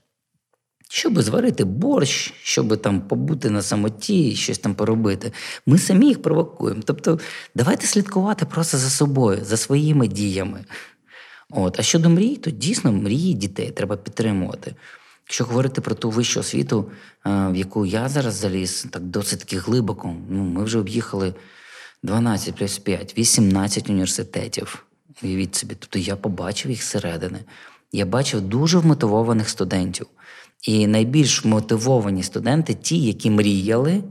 щоб зварити борщ, щоб там побути на самоті, щось там поробити. Ми самі їх провокуємо. Тобто, давайте слідкувати просто за собою, за своїми діями. От. А щодо мрій, то дійсно мрії дітей треба підтримувати. Якщо говорити про ту вищу освіту, в яку я зараз заліз, так досить глибоко, ну, ми вже об'їхали 12 плюс 5, 18 університетів. Уявіть собі, тобто я побачив їх зсередини. Я бачив дуже вмотивованих студентів. І найбільш мотивовані студенти ті, які мріяли,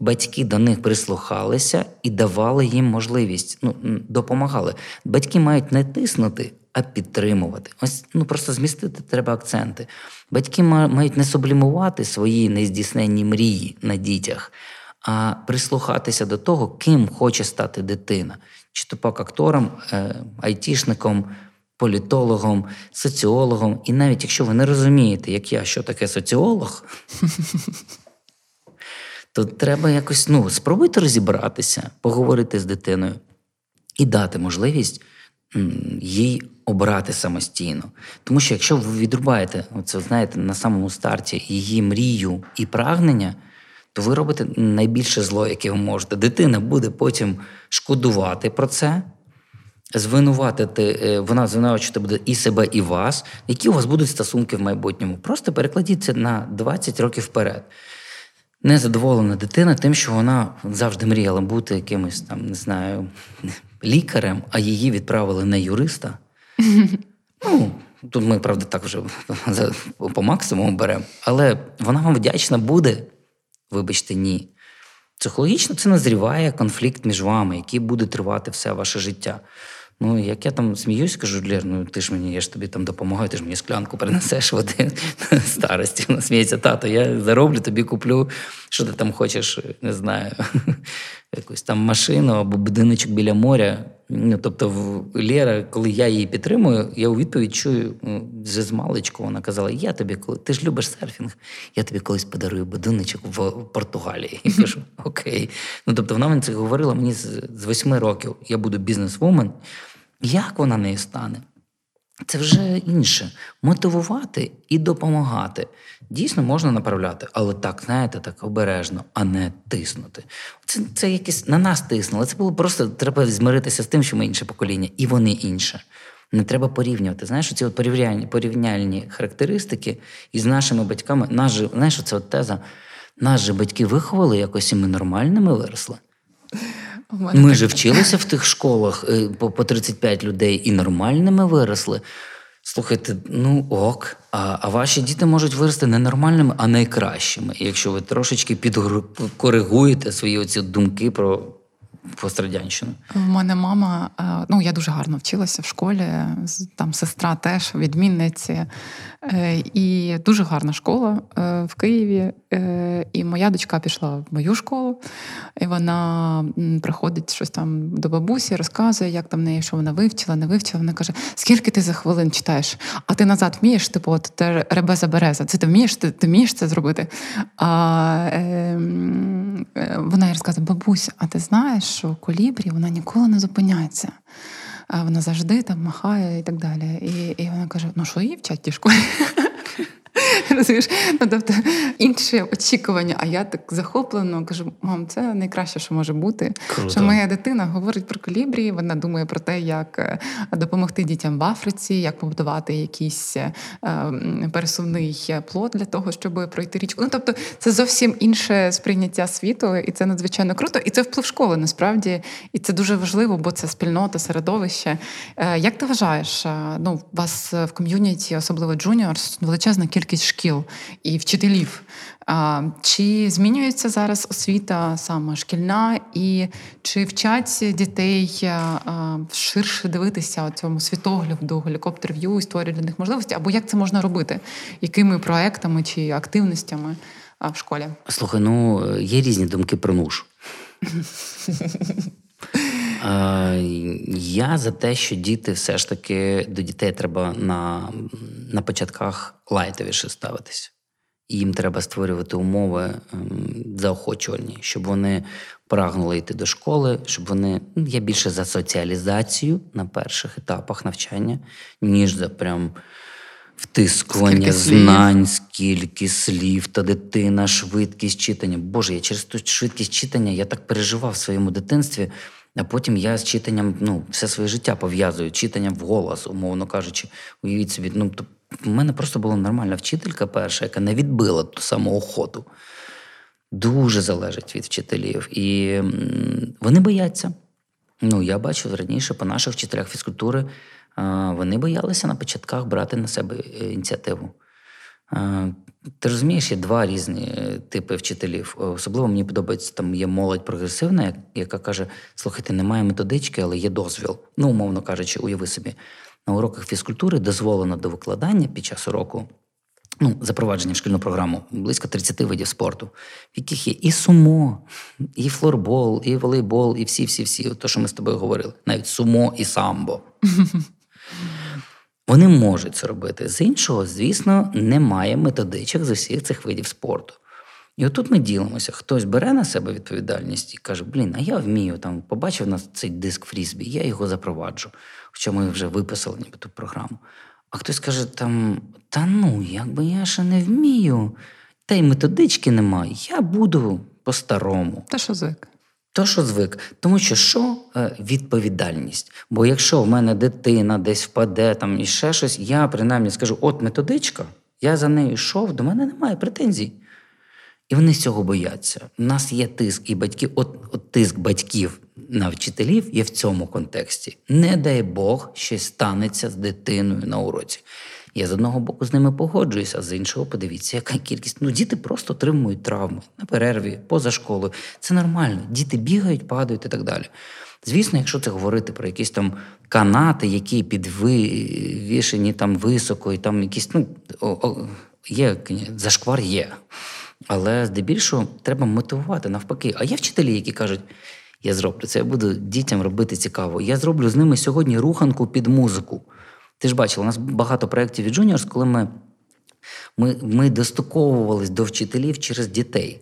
батьки до них прислухалися і давали їм можливість, ну, допомагали. Батьки мають не тиснути, а підтримувати. Ось ну просто змістити треба акценти. Батьки мають не сублімувати свої нездійсненні мрії на дітях, а прислухатися до того, ким хоче стати дитина, чи то пак актором, е, айтішником політологом, соціологом. І навіть якщо ви не розумієте, як я, що таке соціолог, то треба якось ну, спробуйте розібратися, поговорити з дитиною і дати можливість їй обрати самостійно. Тому що якщо ви відрубаєте, оце, знаєте, на самому старті її мрію і прагнення. То ви робите найбільше зло, яке ви можете. Дитина буде потім шкодувати про це, звинуватити, е, вона звинувачувати буде і себе, і вас, які у вас будуть стосунки в майбутньому. Просто перекладіть це на 20 років вперед. Незадоволена дитина тим, що вона завжди мріяла бути якимось там, не знаю, лікарем, а її відправили на юриста. Ну, Тут ми, правда, так вже по максимуму беремо, але вона вам вдячна буде. Вибачте, ні. Психологічно це назріває конфлікт між вами, який буде тривати все ваше життя. Ну, як я там сміюсь, кажу, Лєр, ну ти ж мені, я ж тобі там допомагаю, ти ж мені склянку принесеш води старості. Вона сміється, тато, я зароблю, тобі куплю, що ти там хочеш, не знаю, якусь там машину або будиночок біля моря. Тобто, Лєра, коли я її підтримую, я у відповідь чую вже з маличку, вона казала: Я тобі коли ти ж любиш серфінг, я тобі колись подарую будиночок в Португалії. Я кажу, окей. Ну тобто вона мені це говорила мені з восьми років. Я буду бізнес-вумен. Як вона нею стане? Це вже інше. Мотивувати і допомагати. Дійсно можна направляти, але так, знаєте, так обережно, а не тиснути. Це, це якесь на нас тиснуло. Це було просто треба змиритися з тим, що ми інше покоління, і вони інше. Не треба порівнювати. Знаєш, ці от порівняльні, порівняльні характеристики із нашими батьками. Нас же, знаєш, це от теза. Нас же батьки виховали якось і ми нормальними виросли. Ми же вчилися в тих школах е, по, по 35 людей і нормальними виросли. Слухайте, ну ок, а, а ваші діти можуть вирости не нормальними, а найкращими. Якщо ви трошечки підкоригуєте свої оці думки про пострадянщину. У мене мама, е, ну я дуже гарно вчилася в школі, там сестра теж відмінниці. Е, І дуже гарна школа е, в Києві. І моя дочка пішла в мою школу, і вона приходить щось там до бабусі, розказує, як там в неї, що вона вивчила, не вивчила. Вона каже: скільки ти за хвилин читаєш? А ти назад вмієш? Типу, от те ребеза береза. Це ти вмієш? Ти, ти вмієш це зробити? А е, е, вона їй розказує: бабусь, а ти знаєш, що колібрі вона ніколи не зупиняється. Вона завжди там махає і так далі. І, і вона каже: ну що її в тій школі? Розумієш? Ну, тобто інші очікування. А я так захоплено кажу: мам, це найкраще, що може бути. Круто. Що моя дитина говорить про колібрі, вона думає про те, як е, допомогти дітям в Африці, як побудувати якийсь е, пересувний плод для того, щоб пройти річку. Ну тобто, це зовсім інше сприйняття світу, і це надзвичайно круто. І це вплив школи насправді. І це дуже важливо, бо це спільнота, середовище. Е, Як ти вважаєш? е, Ну, у вас в community, особливо Juniors, величезна кількість шкіл і вчителів. Чи змінюється зараз освіта саме шкільна, і чи вчать дітей ширше дивитися цьому світогляду, helicopter view, історії для них можливості? Або як це можна робити? Якими проектами чи активностями в школі? Слухай, ну є різні думки про нуж. Я за те, що діти все ж таки до дітей треба на, на початках лайтовіше ставитись. І їм треба створювати умови ем, заохочувальні, щоб вони прагнули йти до школи, щоб вони. ну, Я більше за соціалізацію на перших етапах навчання, ніж за прям втискування Скільки слів. знань, скільки слів та дитина, швидкість читання. Боже, я через ту швидкість читання я так переживав в своєму дитинстві. А потім я з читанням ну, все своє життя пов'язую, читанням вголос, умовно кажучи, уявіть собі. Ну, то в мене просто була нормальна вчителька перша, яка не відбила ту саму охоту. Дуже залежить від вчителів. І вони бояться. Ну, я бачу раніше по наших вчителях фізкультури, вони боялися на початках брати на себе е, ініціативу. Ти розумієш, є два різні е, типи вчителів. Особливо мені подобається, там є молодь прогресивна, яка каже: слухайте, немає методички, але є дозвіл. Ну, умовно кажучи, уяви собі, на уроках фізкультури дозволено до викладання під час уроку ну, запровадження в шкільну програму близько 30 видів спорту, в яких є і сумо, і флорбол, і волейбол, і всі-всі-всі, то, що ми з тобою говорили, навіть сумо і самбо. Вони можуть це робити. З іншого, звісно, немає методичок з усіх цих видів спорту. І отут ми ділимося. Хтось бере на себе відповідальність і каже: Блін, а я вмію там, побачив на цей диск фрізбі, я його запроваджу. Хоча ми вже виписали ніби ту програму. А хтось каже, там, та ну, якби я ще не вмію, та й методички немає, я буду по-старому. Та що звик? То, що звик. Тому що що Е, відповідальність. Бо якщо в мене дитина десь впаде там і ще щось, я принаймні скажу: от методичка, я за нею йшов, до мене немає претензій. І вони цього бояться. У нас є тиск і батьків, от, от тиск батьків на вчителів є в цьому контексті. Не дай Бог, щось станеться з дитиною на уроці. Я з одного боку з ними погоджуюся, а з іншого подивіться, яка кількість. Ну, діти просто отримують травми на перерві, поза школою. Це нормально. Діти бігають, падають і так далі. Звісно, якщо це говорити про якісь там канати, які підвішені там високо, і там якісь, ну, є, зашквар є. Але здебільшого треба мотивувати навпаки. А є вчителі, які кажуть, я зроблю це, я буду дітям робити цікаво. Я зроблю з ними сьогодні руханку під музику. Ти ж бачила, у нас багато проєктів від Juniors, коли ми, ми, ми достуковувались до вчителів через дітей.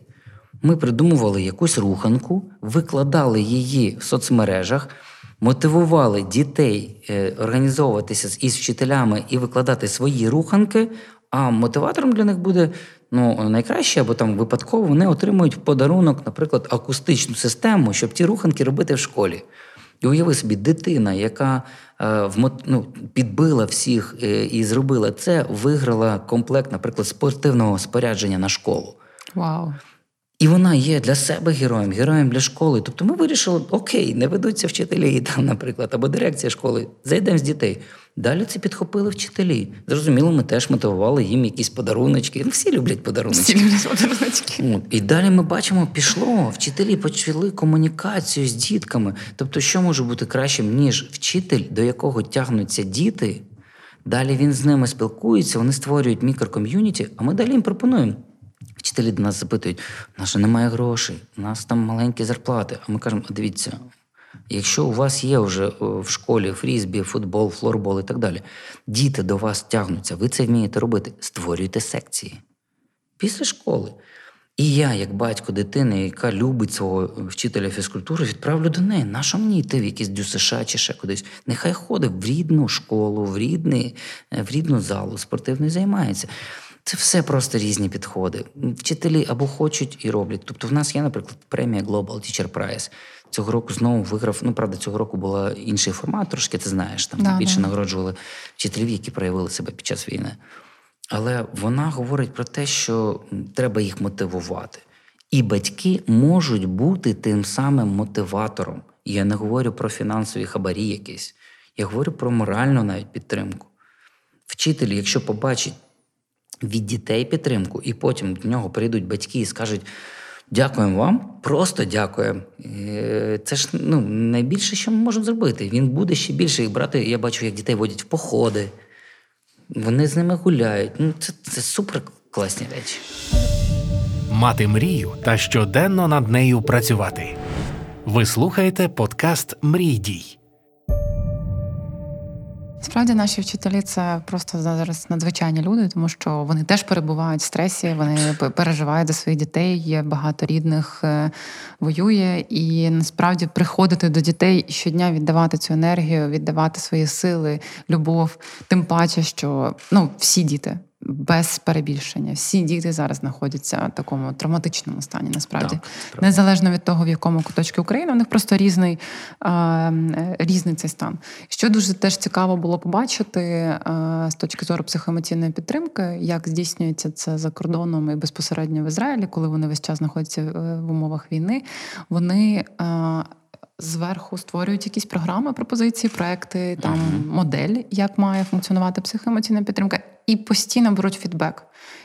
Ми придумували якусь руханку, викладали її в соцмережах, мотивували дітей е, організовуватися із вчителями і викладати свої руханки. А мотиватором для них буде ну, найкраще, або там випадково вони отримують в подарунок, наприклад, акустичну систему, щоб ті руханки робити в школі. І уяви собі, дитина, яка е, ну, підбила всіх е, і зробила це, виграла комплект, наприклад, спортивного спорядження на школу. Вау. І вона є для себе героєм, героєм для школи. Тобто ми вирішили, окей, не ведуться вчителі, там, наприклад, або дирекція школи, зайдемо з дітей. Далі це підхопили вчителі. Зрозуміло, ми теж мотивували їм якісь подаруночки. Ну, всі люблять подаруночки. Всі люблять подаруночки. От. І далі ми бачимо, пішло. Вчителі почали комунікацію з дітками. Тобто, що може бути кращим, ніж вчитель, до якого тягнуться діти. Далі він з ними спілкується, вони створюють мікроком'юніті, а ми далі їм пропонуємо. Вчителі до нас запитують: у нас же немає грошей, у нас там маленькі зарплати. А ми кажемо: дивіться, якщо у вас є вже в школі фрізбі, футбол, флорбол і так далі, діти до вас тягнуться, ви це вмієте робити, створюйте секції після школи. І я, як батько дитини, яка любить свого вчителя фізкультури, відправлю до неї. Нащо мені йти в якісь ДЮСШ чи ще кудись? Нехай ходить в рідну школу, в рідний, в рідну залу, спортивний займається. Це все просто різні підходи. Вчителі або хочуть і роблять. Тобто, в нас є, наприклад, премія Global Teacher Prize. Цього року знову виграв. Ну, правда, цього року був інший формат, трошки ти знаєш, там да, більше да. нагороджували вчителів, які проявили себе під час війни. Але вона говорить про те, що треба їх мотивувати. І батьки можуть бути тим самим мотиватором. Я не говорю про фінансові хабарі якісь, я говорю про моральну навіть підтримку. Вчитель, якщо побачить від дітей підтримку, і потім до нього прийдуть батьки і скажуть: дякуємо вам, просто дякуємо. Це ж ну, найбільше, що ми можемо зробити. Він буде ще більше їх брати. Я бачу, як дітей водять в походи. Вони з ними гуляють. Ну, Це, це супер класні речі. Мати мрію та щоденно над нею працювати. Ви слухаєте подкаст Мрій дій. Справді, наші вчителі це просто зараз надзвичайні люди, тому що вони теж перебувають в стресі, вони переживають за своїх дітей. Є багато рідних е, воює, і насправді приходити до дітей і щодня віддавати цю енергію, віддавати свої сили, любов. Тим паче, що ну всі діти. Без перебільшення, всі діти зараз знаходяться в такому травматичному стані. Насправді так, незалежно від того, в якому куточку України у них просто різний а, різний цей стан. Що дуже теж цікаво було побачити з точки зору психоемоційної підтримки, як здійснюється це за кордоном і безпосередньо в Ізраїлі, коли вони весь час знаходяться в умовах війни. Вони Зверху створюють якісь програми, пропозиції, проекти, там uh-huh. модель, як має функціонувати психоемоційна підтримка, і постійно беруть фідбек.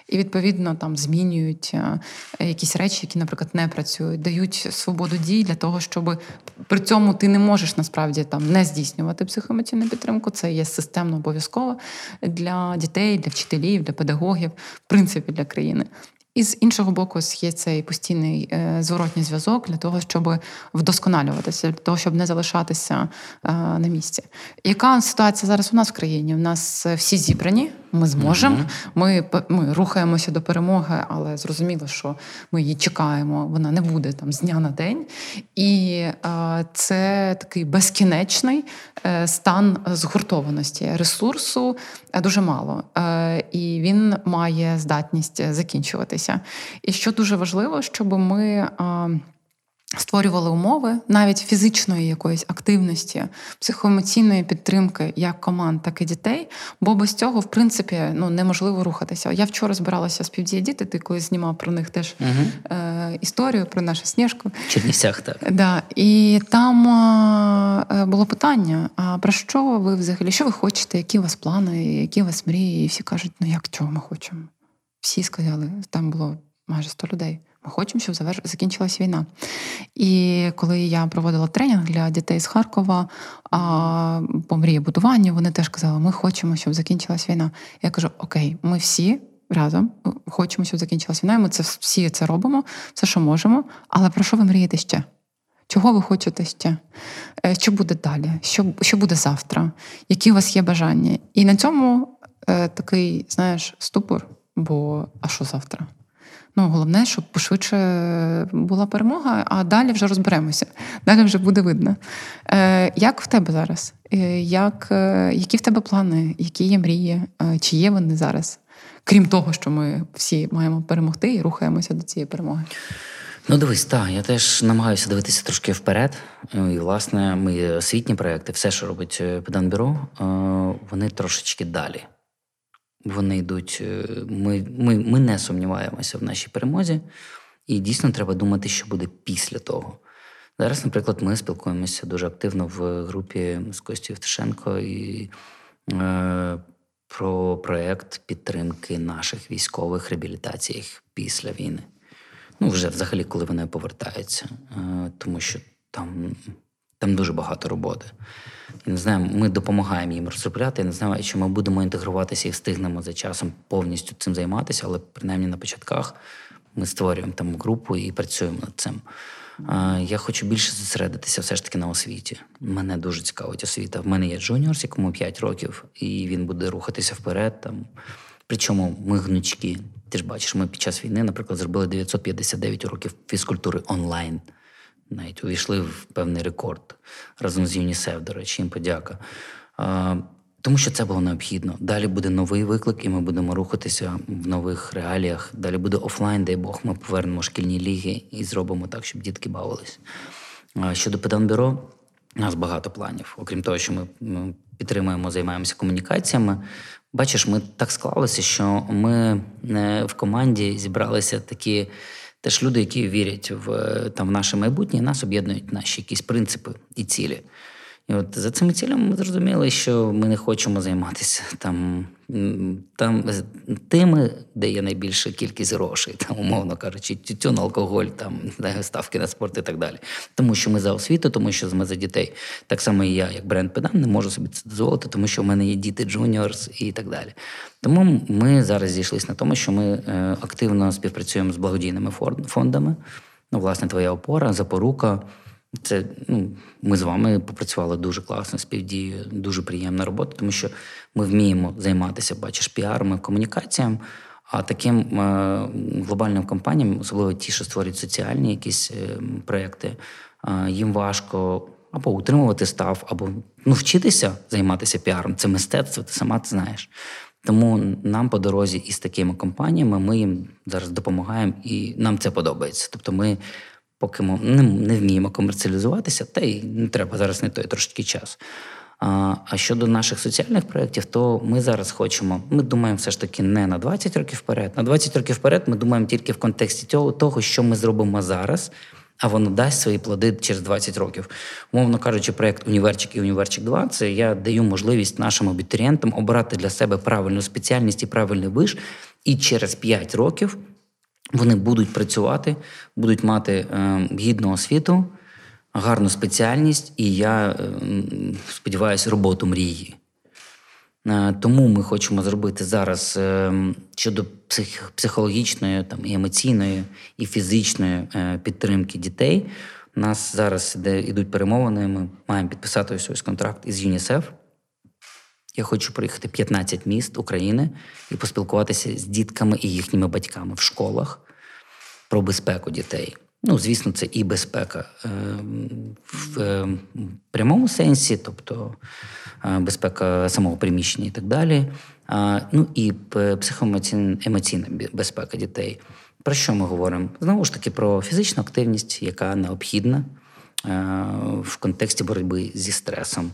І відповідно там змінюють якісь речі, які, наприклад, не працюють, дають свободу дій для того, щоб при цьому ти не можеш насправді там не здійснювати психоемоційну підтримку. Це є системно обов'язково для дітей, для вчителів, для педагогів, в принципі, для країни. І з іншого боку, є цей постійний е, зворотній зв'язок для того, щоб вдосконалюватися, для того, щоб не залишатися е, на місці. Яка ситуація зараз у нас в країні? У нас всі зібрані, ми зможемо. Ми ми рухаємося до перемоги, але зрозуміло, що ми її чекаємо. Вона не буде там з дня на день. І е, це такий безкінечний е, стан згуртованості ресурсу е, дуже мало. Е, і він має здатність закінчуватися. І що дуже важливо, щоб ми. створювали умови навіть фізичної якоїсь активності, психоемоційної підтримки як команд, так і дітей. Бо без цього, в принципі, ну неможливо рухатися. Я вчора збиралася з діти, ти колись знімав про них теж Угу. е, історію про нашу сніжку. Чернівцях так. Да, і там е, було питання: а про що ви взагалі? Що ви хочете? Які у вас плани, які у вас мрії? І всі кажуть, ну як чого ми хочемо? Всі сказали, там було майже 100 людей. Ми хочемо, щоб заверш... закінчилась війна. І коли я проводила тренінг для дітей з Харкова а, по мрієбудуванню, вони теж казали, ми хочемо, щоб закінчилась війна. Я кажу: Окей, ми всі разом хочемо, щоб закінчилась війна. і Ми це всі це робимо, все, що можемо. Але про що ви мрієте ще? Чого ви хочете ще? Е, Що буде далі? Що що буде завтра? Які у вас є бажання? І на цьому е, такий, знаєш, ступор, бо а що завтра? Ну, головне, щоб пошвидше була перемога, а далі вже розберемося. Далі вже буде видно. Е, Як в тебе зараз? Е, як, е, Які в тебе плани, які є мрії? Е, Чи є вони зараз? Крім того, що ми всі маємо перемогти і рухаємося до цієї перемоги. Ну, дивись, так, я теж намагаюся дивитися трошки вперед. Ну, І, власне, мої освітні проекти, все, що робить е, педанбюро, е, вони трошечки далі. Вони йдуть. е, Ми, ми, ми не сумніваємося в нашій перемозі, і дійсно треба думати, що буде після того. Зараз, наприклад, ми спілкуємося дуже активно в групі з Костю Євтушенко і е, про проект підтримки наших військових реабілітацій після війни. Ну, вже взагалі, коли вони повертаються, Е, тому що там, там дуже багато роботи. І не знаю, ми допомагаємо їм розробляти. Я не знаю, чи ми будемо інтегруватися і встигнемо за часом повністю цим займатися, але принаймні на початках ми створюємо там групу і працюємо над цим. Я хочу більше зосередитися все ж таки на освіті. Мене дуже цікавить освіта. В мене є Juniors, якому 5 років, і він буде рухатися вперед. Там. Причому ми гнучки. Ти ж бачиш, ми під час війни, наприклад, зробили 959 уроків фізкультури онлайн. Навіть увійшли в певний рекорд разом з ЮНІСЕФ, до речі, їм подяка. Тому що це було необхідно. Далі буде новий виклик, і ми будемо рухатися в нових реаліях. Далі буде офлайн, дай Бог, ми повернемо шкільні ліги і зробимо так, щоб дітки бавились. Щодо педанбюро, у нас багато планів. Окрім того, що ми, підтримуємо, займаємося комунікаціями. Бачиш, ми так склалися, що ми е, в команді зібралися такі теж люди, які вірять в там в наше майбутнє, нас об'єднують наші якісь принципи і цілі. І от за цими цілями ми зрозуміли, що ми не хочемо займатися там, там тими, де є найбільша кількість грошей, там, умовно кажучи, тютюн, алкоголь, там ставки на спорт і так далі. Тому що ми за освіту, тому що ми за дітей. Так само і я, як бренд педан, не можу собі це дозволити, тому що в мене є діти Juniors і так далі. Тому ми зараз зійшлися на тому, що ми е, активно співпрацюємо з благодійними фондами. Ну, власне, твоя опора, запорука. Це ну, ми з вами попрацювали дуже класно співдією, дуже приємна робота, тому що ми вміємо займатися, бачиш, піаром і комунікаціям. А таким е, глобальним компаніям, особливо ті, що створюють соціальні якісь е, проекти, е, їм важко або утримувати став, або ну, вчитися займатися піаром. Це мистецтво, ти сама це знаєш. Тому нам по дорозі із такими компаніями ми їм зараз допомагаємо, і нам це подобається. Тобто, ми поки ми не, не вміємо комерціалізуватися, та й не треба зараз не той трошки час. А, а щодо наших соціальних проєктів, то ми зараз хочемо. Ми думаємо все ж таки не на 20 років вперед. На 20 років вперед ми думаємо тільки в контексті того, того що ми зробимо зараз, а воно дасть свої плоди через 20 років. Умовно кажучи, проєкт Універчик і Універчик 2 це я даю можливість нашим абітурієнтам обрати для себе правильну спеціальність і правильний виш, і через 5 років вони будуть працювати, будуть мати е, гідну освіту, гарну спеціальність, і я е, сподіваюся, роботу мрії. Е, Тому ми хочемо зробити зараз щодо псих, психологічної, там, і емоційної, і фізичної підтримки дітей. У нас зараз іде, ідуть перемовини. Ми маємо підписати ось ось контракт із ЮНІСЕФ. Я хочу приїхати 15 міст України і поспілкуватися з дітками і їхніми батьками в школах про безпеку дітей. Ну, звісно, це і безпека е, в е, прямому сенсі, тобто е, безпека самого приміщення і так далі. Ну і психоемоційна емоційна безпека дітей. Про що ми говоримо? Знову ж таки, про фізичну активність, яка необхідна в контексті боротьби зі стресом.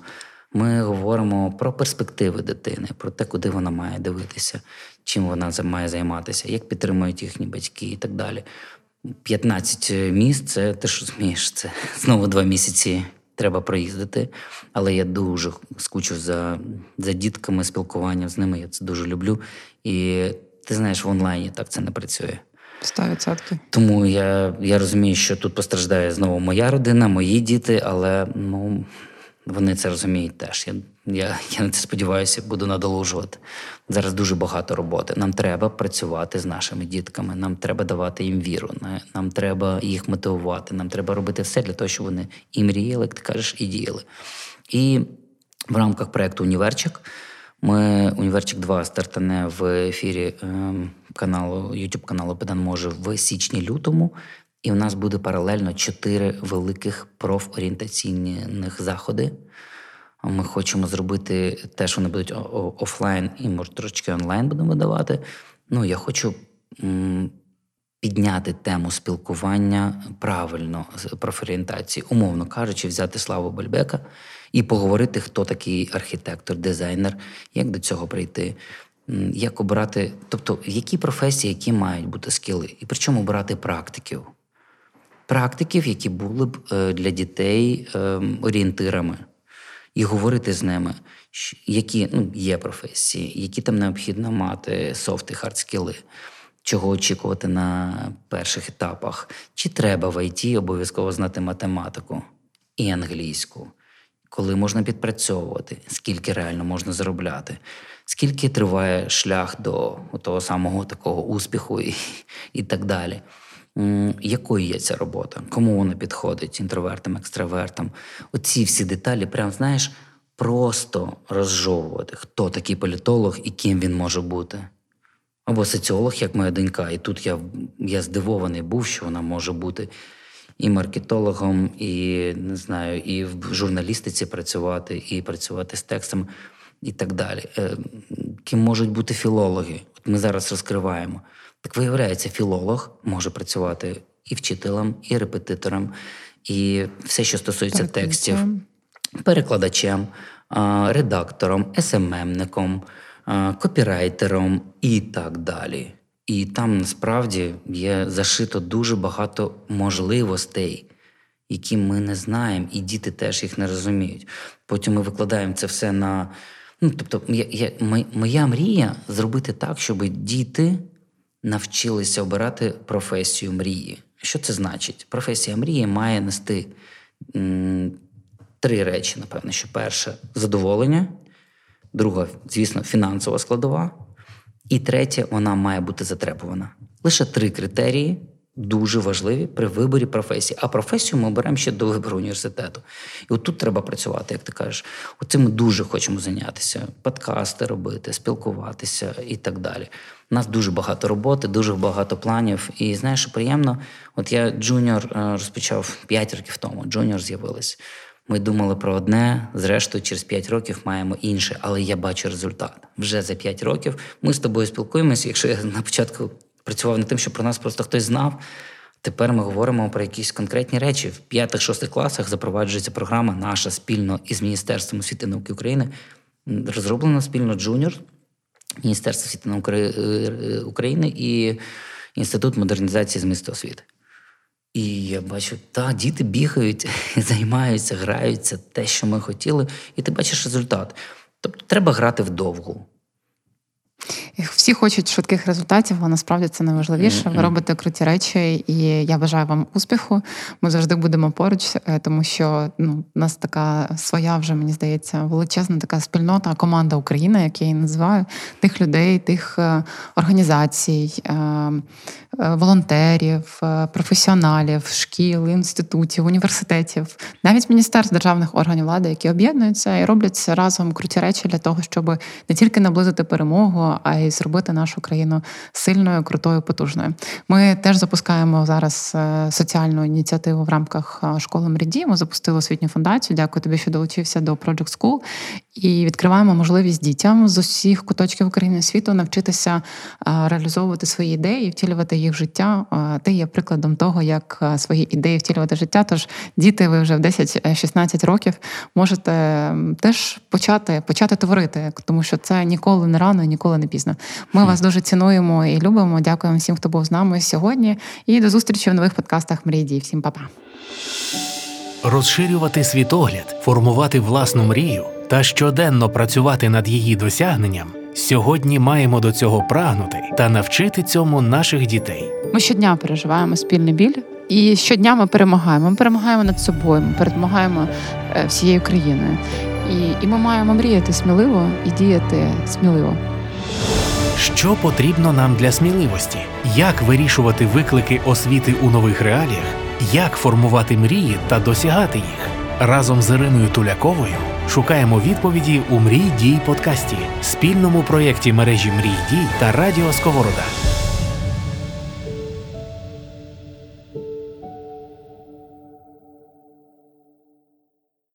Ми говоримо про перспективи дитини, про те, куди вона має дивитися, чим вона має займатися, як підтримують їхні батьки і так далі. 15 міст це ти ж розумієш, це знову два місяці треба проїздити. Але я дуже скучу за, за дітками, спілкуванням з ними. Я це дуже люблю. І ти знаєш, в онлайні так це не працює. 100%. Тому я, я розумію, що тут постраждає знову моя родина, мої діти, але ну, вони це розуміють теж. Я, я, я на це сподіваюся, буду надолужувати. Зараз дуже багато роботи. Нам треба працювати з нашими дітками, нам треба давати їм віру, нам треба їх мотивувати, нам треба робити все для того, щоб вони і мріяли, як ти кажеш, і діяли. І в рамках проєкту Універчик ми Універчик 2 стартане в ефірі е, каналу YouTube каналу Педан може в січні-лютому. І у нас буде паралельно чотири великих профорієнтаційних заходи. Ми хочемо зробити те, що вони будуть офлайн і, може, трошки онлайн будемо давати. Ну, я хочу підняти тему спілкування правильно з профорієнтації, умовно кажучи, взяти Славу Бальбека і поговорити, хто такий архітектор, дизайнер, як до цього прийти. Як обрати, тобто які професії, які мають бути скіли, і причому обирати практиків практиків, які були б е, для дітей ем, орієнтирами, і говорити з ними, які ну, є професії, які там необхідно мати soft і hard скіли, чого очікувати на перших етапах, чи треба в ІТ обов'язково знати математику і англійську. Коли можна підпрацьовувати, скільки реально можна заробляти, скільки триває шлях до того самого такого успіху і, і так далі якою є ця робота, кому вона підходить, інтровертам, екстравертам. Оці всі деталі, прям знаєш, просто розжовувати, хто такий політолог і ким він може бути. Або соціолог, як моя донька. І тут я я здивований був, що вона може бути і маркетологом, і не знаю, і в журналістиці працювати, і працювати з текстом, і так далі. Е, ким можуть бути філологи? От ми зараз розкриваємо. Так виявляється, філолог може працювати і вчителем, і репетитором, і все, що стосується текстів, перекладачем, редактором, СММником, копірайтером і так далі. І там насправді є зашито дуже багато можливостей, які ми не знаємо, і діти теж їх не розуміють. Потім ми викладаємо це все на. Ну, тобто, я, я, моя мрія зробити так, щоб діти навчилися обирати професію мрії. Що це значить? Професія мрії має нести м, три речі, напевно, що перше задоволення, друга, звісно, фінансова складова, і третє, вона має бути затребувана. Лише три критерії, дуже важливі при виборі професії. А професію ми оберемо ще до вибору університету. І от тут треба працювати, як ти кажеш. Оцим ми дуже хочемо зайнятися, подкасти робити, спілкуватися і так далі. У нас дуже багато роботи, дуже багато планів. І знаєш, що приємно, от я Junior е, розпочав 5 років тому. Junior з'явились. Ми думали про одне, зрештою, через 5 років маємо інше, але я бачу результат. Вже за 5 років ми з тобою спілкуємося. Якщо я на початку працював над тим, щоб про нас просто хтось знав. Тепер ми говоримо про якісь конкретні речі. В п'ятих-шостих класах запроваджується програма наша спільно із Міністерством освіти і науки України. Розроблена спільно Junior Міністерства освіти науки е, України і Інститут модернізації змісту освіти. І я бачу, та діти бігають, займаються, граються те, що ми хотіли, і ти бачиш результат. Тобто треба грати вдовгу. Всі хочуть швидких результатів, а насправді це найважливіше. Ви робите круті речі, і я бажаю вам успіху. Ми завжди будемо поруч, е, тому що ну, у нас така своя вже мені здається величезна така спільнота, команда України, як я її називаю, тих людей, тих е, організацій, е, волонтерів, професіоналів, шкіл, інститутів, університетів, навіть міністерств державних органів влади, які об'єднуються і роблять разом круті речі для того, щоб не тільки наблизити перемогу А й зробити нашу країну сильною, крутою, потужною. Ми теж запускаємо зараз е, соціальну ініціативу в рамках е, школи Мріді. Ми запустили освітню фундацію. Дякую тобі, що долучився до Project School. І відкриваємо можливість дітям з усіх куточків України світу навчитися е, реалізовувати свої ідеї, втілювати їх в життя. Ти є прикладом того, як свої ідеї втілювати в життя. Тож діти, ви вже в 10-16 років можете теж почати почати творити, тому що це ніколи не рано ніколи не пізно. Ми вас дуже цінуємо і любимо. Дякуємо всім, хто був з нами сьогодні. І до зустрічі в нових подкастах Мрії дій. Всім па-па. Розширювати світогляд, формувати власну мрію та щоденно працювати над її досягненням. Сьогодні маємо до цього прагнути та навчити цьому наших дітей. Ми щодня переживаємо спільний біль, і щодня ми перемагаємо. Ми перемагаємо над собою, ми перемагаємо е, всією країною. І, і ми маємо мріяти сміливо і діяти сміливо. Що потрібно нам для сміливості? Як вирішувати виклики освіти у нових реаліях? Як формувати мрії та досягати їх? Разом з Іриною Туляковою шукаємо відповіді у Мрій дій подкасті, спільному проєкті мережі Мрій дій та Радіо Сковорода.